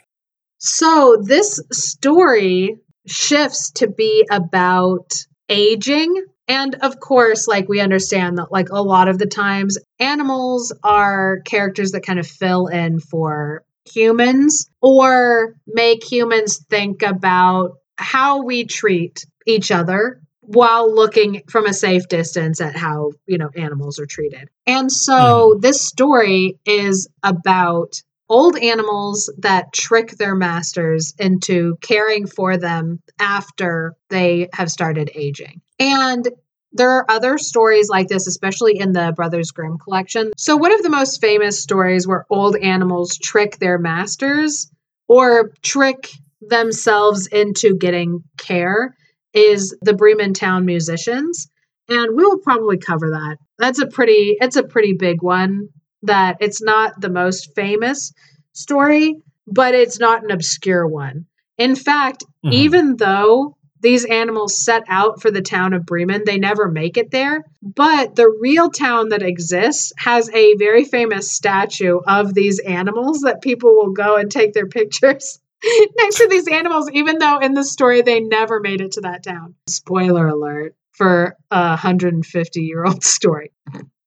So this story shifts to be about aging. And of course, like we understand that, like a lot of the times, animals are characters that kind of fill in for humans or make humans think about how we treat each other while looking from a safe distance at how you know animals are treated. And so mm-hmm. this story is about old animals that trick their masters into caring for them after they have started aging. And there are other stories like this, especially in the Brothers Grimm collection. So, one of the most famous stories where old animals trick their masters or trick themselves into getting care is the Bremen Town musicians. And we will probably cover that. That's a pretty it's a pretty big one that it's not the most famous story, but it's not an obscure one. In fact, Mhm. even though these animals set out for the town of Bremen. They never make it there. But the real town that exists has a very famous statue of these animals that people will go and take their pictures next to these animals, even though in the story they never made it to that town. Spoiler alert for a 150 year old story.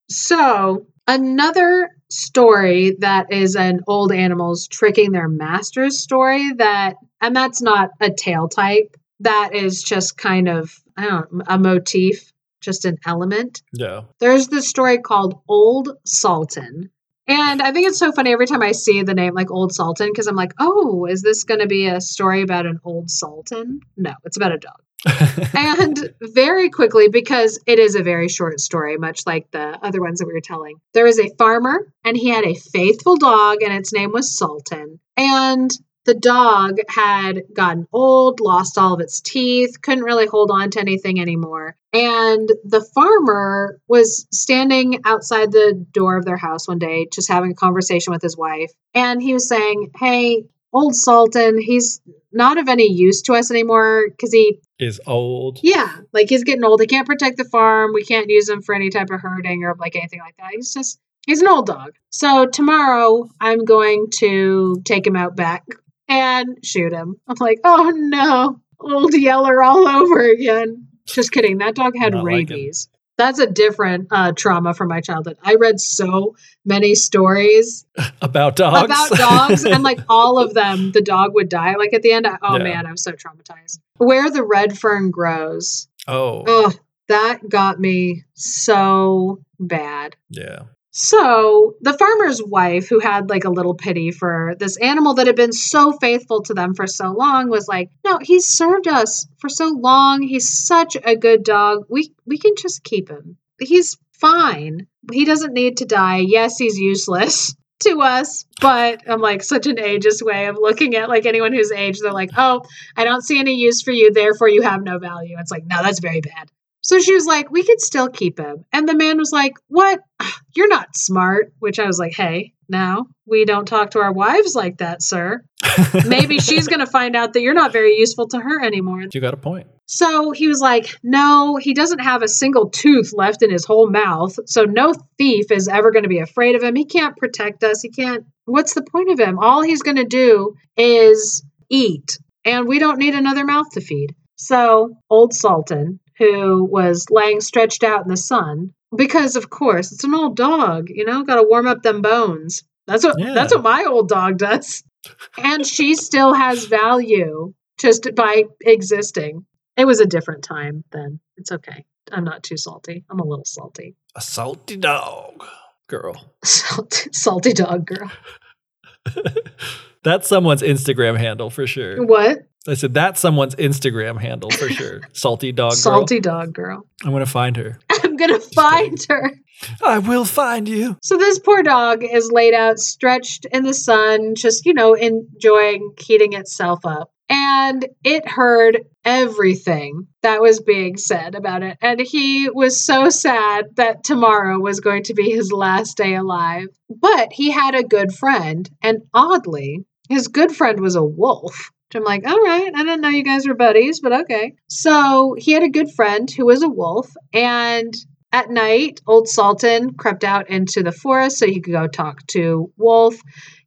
So, another story that is an old animals tricking their masters story that, and that's not a tale type that is just kind of I don't know, a motif, just an element. Yeah. There's this story called Old Sultan. And I think it's so funny every time I see the name like Old Sultan because I'm like, oh, is this going to be a story about an old sultan? No, it's about a dog. and very quickly, because it is a very short story, much like the other ones that we were telling, there was a farmer and he had a faithful dog, and its name was Sultan. And the dog had gotten old, lost all of its teeth, couldn't really hold on to anything anymore. And the farmer was standing outside the door of their house one day, just having a conversation with his wife. And he was saying, Hey, old Sultan, he's not of any use to us anymore because he Is old. yeah, like he's getting old. He can't protect the farm. We can't use him for any type of herding or like anything like that. He's just he's an old dog. So tomorrow I'm going to take him out back and shoot him. I'm like, oh no, old Yeller all over again. Just kidding. That dog had Not like rabies. That's a different uh, trauma from my childhood. I read so many stories About dogs. about dogs, and like all of them, the dog would die. Like at the end, I, oh Yeah. man, I was so traumatized. Where the red fern grows, oh, oh, that got me so bad. yeah. So the farmer's wife, who had like a little pity for this animal that had been so faithful to them for so long, was like, "No, he's served us for so long. He's such a good dog. We we can just keep him. He's fine. He doesn't need to die. Yes, he's useless." To us, but I'm like such an ageist way of looking at like anyone who's aged. They're like, oh, I don't see any use for you, therefore you have no value. It's like, no, that's very bad. So she was like, we could still keep him. And the man was like, what? You're not smart. Which I was like, hey, now we don't talk to our wives like that, sir. Maybe she's going to find out that you're not very useful to her anymore. You got a point. So he was like, no, he doesn't have a single tooth left in his whole mouth. So no thief is ever going to be afraid of him. He can't protect us. He can't. What's the point of him? All he's going to do is eat. And we don't need another mouth to feed. So old Sultan, who was laying stretched out in the sun, because of course it's an old dog, you know, got to warm up them bones. That's what Yeah. that's what my old dog does. And she still has value just by existing. It was a different time then. It's okay. I'm not too salty. I'm a little salty. A salty dog. Girl. Salty, salty dog girl. That's someone's Instagram handle for sure. What? I said that's someone's Instagram handle for sure. Salty dog girl. Salty dog girl. I'm gonna find her. I'm gonna find her. I will find you. So this poor dog is laid out, stretched in the sun, just, you know, enjoying heating itself up. And it heard everything that was being said about it. And he was so sad that tomorrow was going to be his last day alive. But he had a good friend. And oddly, his good friend was a wolf. I'm like, all right, I didn't know you guys were buddies, but okay. So he had a good friend who was a wolf. And at night, old Sultan crept out into the forest so he could go talk to Wolf,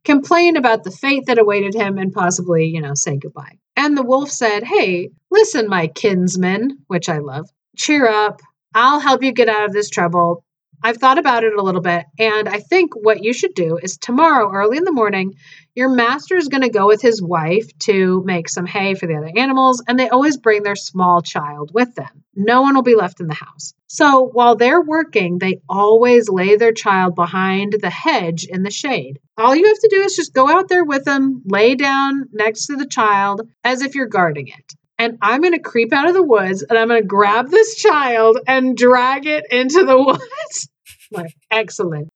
complain about the fate that awaited him, and possibly, you know, say goodbye. And the wolf said, Hey, listen, my kinsman, which I love, cheer up. I'll help you get out of this trouble. I've thought about it a little bit, and I think what you should do is tomorrow, early in the morning, your master is going to go with his wife to make some hay for the other animals, and they always bring their small child with them. No one will be left in the house. So while they're working, they always lay their child behind the hedge in the shade. All you have to do is just go out there with them, lay down next to the child as if you're guarding it. And I'm going to creep out of the woods and I'm going to grab this child and drag it into the woods. like, excellent.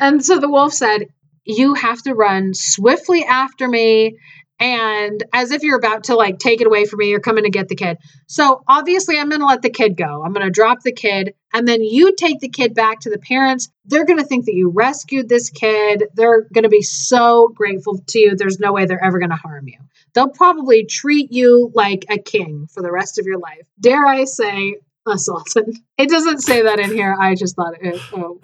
And so the wolf said, You have to run swiftly after me. And as if you're about to like take it away from me, you're coming to get the kid. So obviously, I'm going to let the kid go. I'm going to drop the kid. And then you take the kid back to the parents. They're going to think that you rescued this kid. They're going to be so grateful to you. There's no way they're ever going to harm you. They'll probably treat you like a king for the rest of your life. Dare I say, a sultan? It doesn't say that in here. I just thought it. Oh,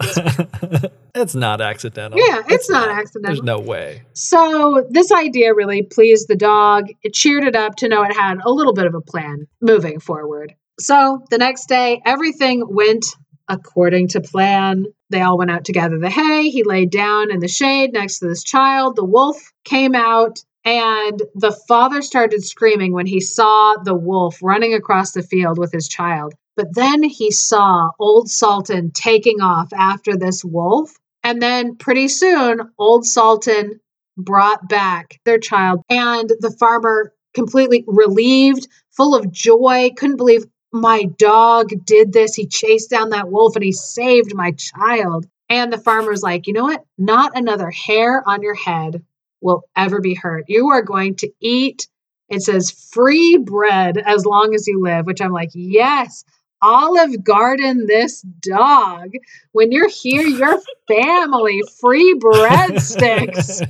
it's not accidental. Yeah, it's not accidental. There's no way. So this idea really pleased the dog. It cheered it up to know it had a little bit of a plan moving forward. So the next day, everything went according to plan. They all went out to gather the hay. He laid down in the shade next to this child. The wolf came out, and the father started screaming when he saw the wolf running across the field with his child. But then he saw old Sultan taking off after this wolf. And then pretty soon, old Sultan brought back their child, and the farmer, completely relieved, full of joy, couldn't believe my dog did this. He chased down that wolf and he saved my child. And the farmer's like, you know what? Not another hair on your head will ever be hurt. You are going to eat, it says free bread as long as you live, which I'm like, yes, Olive Garden this dog. When you're here, your family free breadsticks.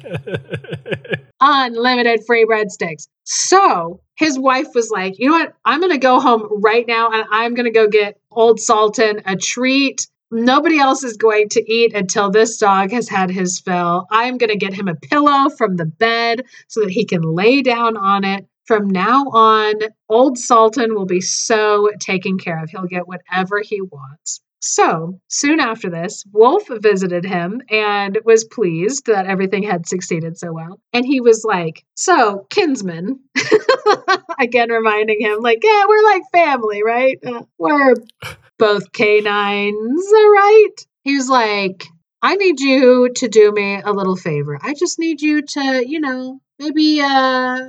Unlimited free breadsticks. So his wife was like, you know what? I'm going to go home right now and I'm going to go get Old Sultan a treat. Nobody else is going to eat until this dog has had his fill. I'm going to get him a pillow from the bed so that he can lay down on it. From now on, Old Sultan will be so taken care of. He'll get whatever he wants. So, soon after this, Wolf visited him and was pleased that everything had succeeded so well. And he was like, So, kinsman, again reminding him, like, yeah, we're like family, right? Uh, we're both canines, right? He was like, I need you to do me a little favor. I just need you to, you know, maybe uh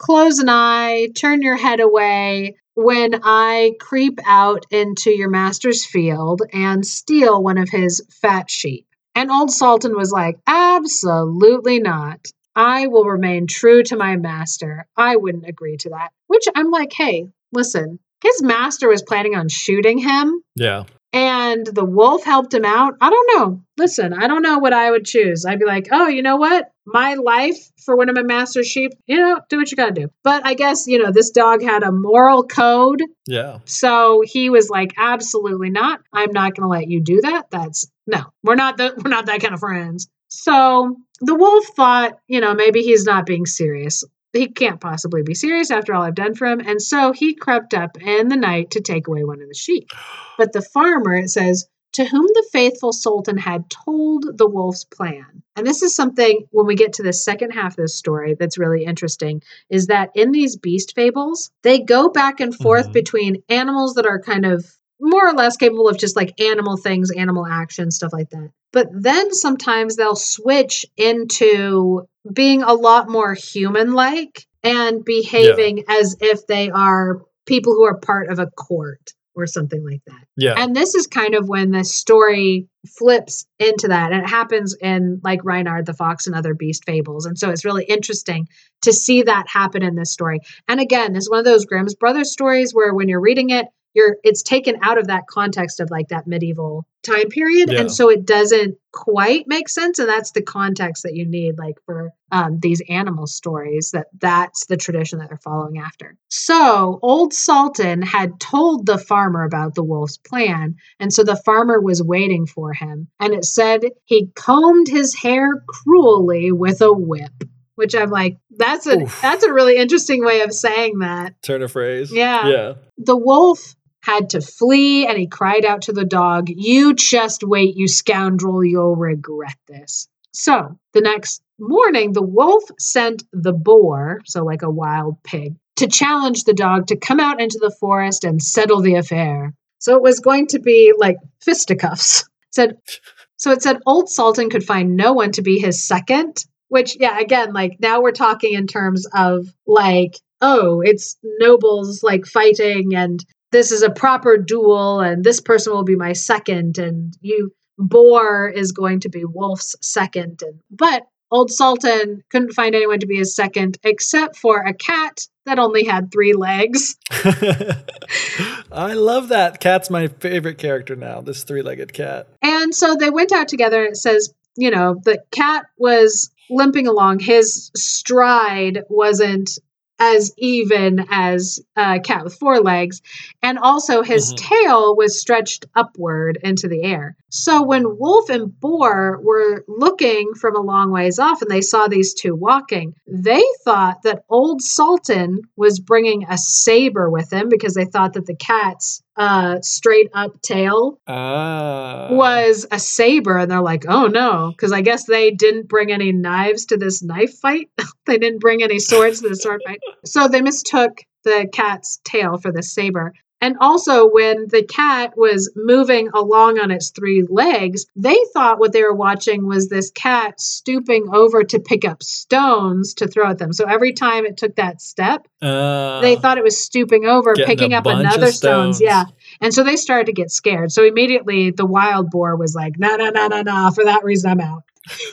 close an eye, turn your head away when I creep out into your master's field and steal one of his fat sheep. And old Sultan was like, Absolutely not. I will remain true to my master. I wouldn't agree to that. Which I'm like, hey, listen, his master was planning on shooting him Yeah. And the wolf helped him out. I don't know. Listen, I don't know what I would choose. I'd be like, oh, you know what? My life for one of my master sheep, you know, do what you gotta do. But I guess, you know, this dog had a moral code. Yeah. So he was like, absolutely not. I'm not gonna let you do that. That's no, we're not the, we're not that kind of friends. So the wolf thought, you know, maybe he's not being serious. He can't possibly be serious after all I've done for him. And so he crept up in the night to take away one of the sheep. But the farmer, it says, to whom the faithful sultan had told the wolf's plan. And this is something when we get to the second half of this story that's really interesting is that in these beast fables, they go back and forth Mhm. between animals that are kind of more or less capable of just like animal things, animal action, stuff like that. But then sometimes they'll switch into being a lot more human like and behaving as if they are people who are part of a court or something like that. Yeah. And this is kind of when the story flips into that. And it happens in like Reynard the Fox and other beast fables. And so it's really interesting to see that happen in this story. And again, it's one of those Grimm's Brothers stories where when you're reading it, you're it's taken out of that context of like that medieval time period Yeah. and so it doesn't quite make sense and that's the context that you need like for um, these animal stories that that's the tradition that they're following after so old sultan had told the farmer about the wolf's plan and so the farmer was waiting for him and it said he combed his hair cruelly with a whip which i'm like that's a Oof. that's a really interesting way of saying that Turn a phrase. Yeah. Yeah. the wolf had to flee and he cried out to the dog, You just wait, you scoundrel, you'll regret this. So the next morning, the wolf sent the boar, so like a wild pig, to challenge the dog to come out into the forest and settle the affair. So it was going to be like fisticuffs. It said so it said old Sultan could find no one to be his second, which yeah, again, like now we're talking in terms of like, oh, it's nobles like fighting and this is a proper duel and this person will be my second and you boar is going to be wolf's second and but old sultan couldn't find anyone to be his second except for a cat that only had three legs I love that. Cat's my favorite character now. This three-legged cat. and so they went out together and it says you know the cat was limping along his stride wasn't as even as a cat with four legs and also his Mhm. tail was stretched upward into the air so when wolf and boar were looking from a long ways off and they saw these two walking they thought that old sultan was bringing a saber with him because they thought that the cat's uh, straight up tail Ah. was a saber and they're like oh no because i guess they didn't bring any knives to this knife fight. They didn't bring any swords to the sword fight. So they mistook the cat's tail for the saber And also, when the cat was moving along on its three legs, they thought what they were watching was this cat stooping over to pick up stones to throw at them. So every time it took that step, Uh, they thought it was stooping over, picking up another stones. stones. Yeah. And so they started to get scared. So immediately the wild boar was like, no, no, no, no, no. For that reason, I'm out.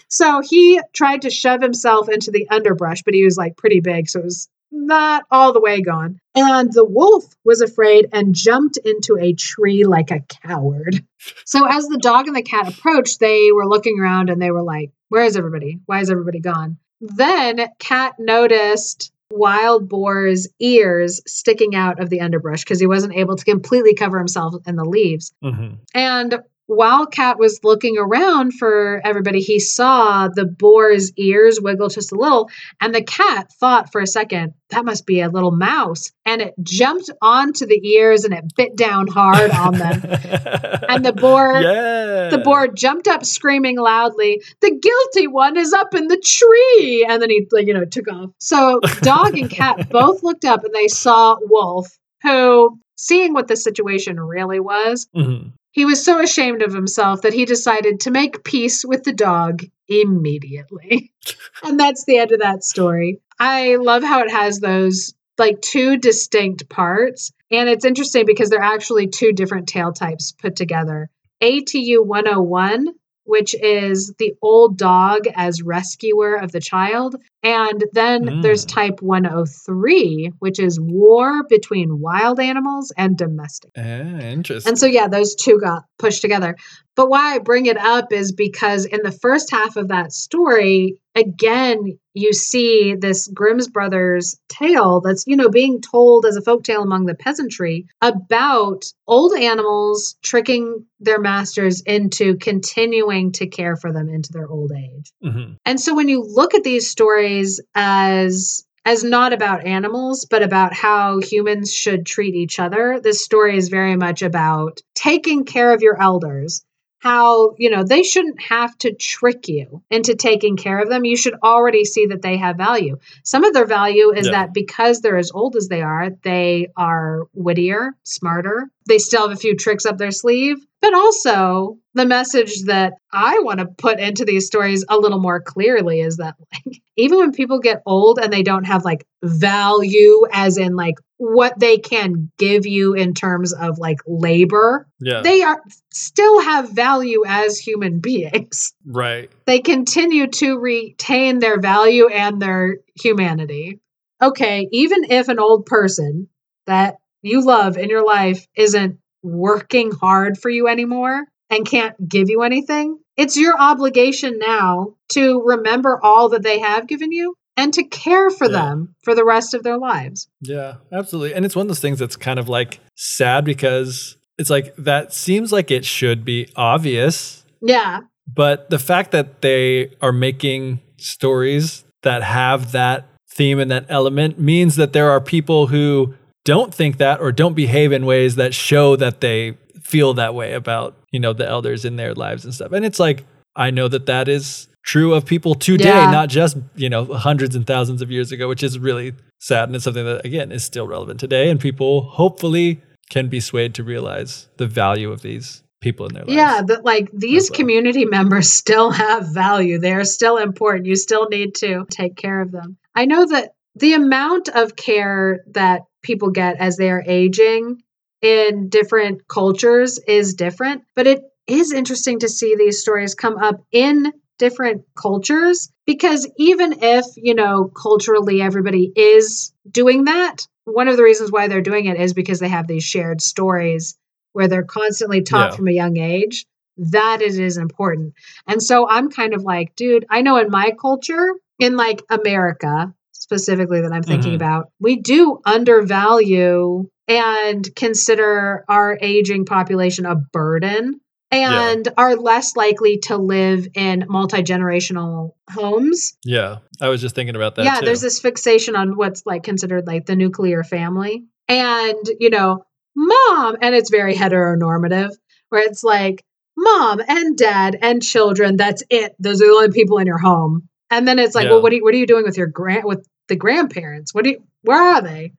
So he tried to shove himself into the underbrush, but he was like pretty big. So it was not all the way gone. And the wolf was afraid and jumped into a tree like a coward. So as the dog and the cat approached, they were looking around and they were like, Where is everybody? Why is everybody gone? Then Cat noticed wild boar's ears sticking out of the underbrush because he wasn't able to completely cover himself in the leaves. mhm. And while Cat was looking around for everybody, he saw the boar's ears wiggle just a little. And the cat thought for a second, that must be a little mouse. And it jumped onto the ears and it bit down hard on them. And the boar yeah. the boar jumped up screaming loudly, The guilty one is up in the tree. And then he, like, you know, took off. So dog and cat both looked up and they saw Wolf, who, seeing what the situation really was, Mhm. He was so ashamed of himself that he decided to make peace with the dog immediately. and that's the end of that story. I love how it has those like two distinct parts. And it's interesting because they're actually two different tale types put together. ATU 101, which is the old dog as rescuer of the child. And then Mm. there's type 103, which is war between wild animals and domestic. Ah, interesting. And so, yeah, those two got pushed together. But why I bring it up is because in the first half of that story, again, you see this Grimm's Brothers tale that's, you know, being told as a folk tale among the peasantry about old animals tricking their masters into continuing to care for them into their old age. Mhm. And so when you look at these stories as as not about animals but about how humans should treat each other, this story is very much about taking care of your elders. How, you know, they shouldn't have to trick you into taking care of them. You should already see that they have value. Some of their value is Yeah. that because they're as old as they are, they are wittier, smarter. They still have a few tricks up their sleeve, but also the message that I want to put into these stories a little more clearly is that like even when people get old and they don't have like value as in like what they can give you in terms of like labor, Yeah. they are still have value as human beings. right. They continue to retain their value and their humanity. Okay, even if an old person that you love in your life isn't working hard for you anymore and can't give you anything, it's your obligation now to remember all that they have given you and to care for Yeah. them for the rest of their lives. Yeah, absolutely. And it's one of those things that's kind of like sad because it's like that seems like it should be obvious, Yeah. but the fact that they are making stories that have that theme and that element means that there are people who don't think that or don't behave in ways that show that they feel that way about, you know, the elders in their lives and stuff. And it's like I know that that is true of people today, Yeah. not just, you know, hundreds and thousands of years ago, which is really sad and it's something that again is still relevant today and people hopefully can be swayed to realize the value of these people in their lives. Yeah, that like these well. community members still have value. They're still important. You still need to take care of them. I know that the amount of care that people get as they are aging in different cultures is different, but it is interesting to see these stories come up in different cultures because even if, you know, culturally everybody is doing that, one of the reasons why they're doing it is because they have these shared stories where they're constantly taught Yeah. from a young age that it is important. And so I'm kind of like, dude, I know in my culture, in like America specifically that I'm thinking Mhm. about, we do undervalue and consider our aging population a burden Yeah. and are less likely to live in multi generational homes. Yeah. I was just thinking about that. yeah, too. there's this fixation on what's like considered like the nuclear family. And, you know, mom, and it's very heteronormative, where it's like mom and dad and children, that's it. Those are the only people in your home. And then it's like, Yeah. well, what are you, what are you doing with your grand with the grandparents? What do you where are they?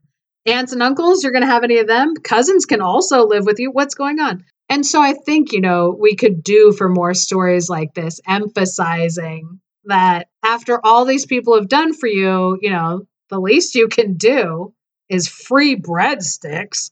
aunts and uncles, you're going to have any of them. Cousins can also live with you. What's going on? And so I think, you know, we could do for more stories like this, emphasizing that after all these people have done for you, you know, the least you can do is free breadsticks.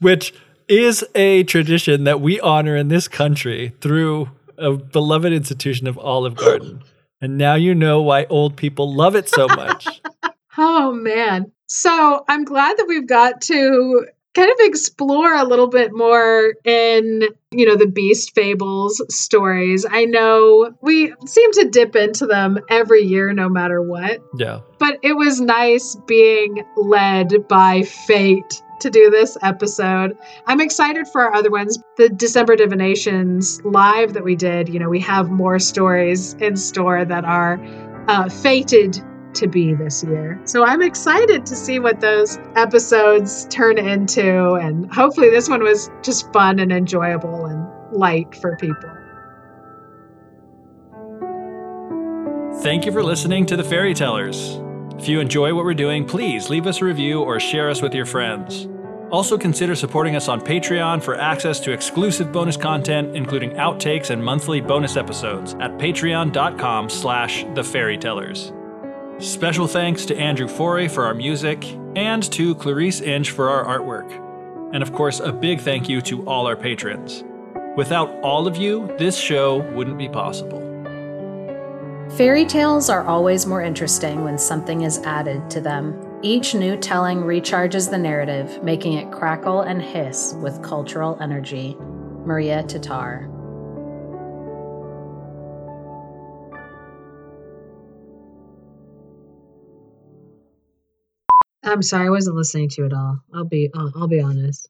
Which is a tradition that we honor in this country through a beloved institution of Olive Garden. and now you know why old people love it so much. Oh man. So I'm glad that we've got to kind of explore a little bit more in you know the beast fables stories. I know we seem to dip into them every year no matter what. Yeah. But it was nice being led by fate to do this episode. I'm excited for our other ones. The december divinations live that we did you know we have more stories in store that are uh, fated to be this year. So I'm excited to see what those episodes turn into. And hopefully, this one was just fun and enjoyable and light for people. Thank you for listening to the Fairy Tellers. If you enjoy what we're doing, please leave us a review or share us with your friends. Also consider supporting us on Patreon for access to exclusive bonus content, including outtakes and monthly bonus episodes at patreon.com slash the fairy tellers. Special thanks to Andrew Forey for our music and to Clarice Inch for our artwork. And of course, a big thank you to all our patrons. Without all of you, this show wouldn't be possible. Fairy tales are always more interesting when something is added to them. Each new telling recharges the narrative, making it crackle and hiss with cultural energy. Maria Tatar. I'm sorry, I wasn't listening to at all. I'll be I'll, I'll be honest.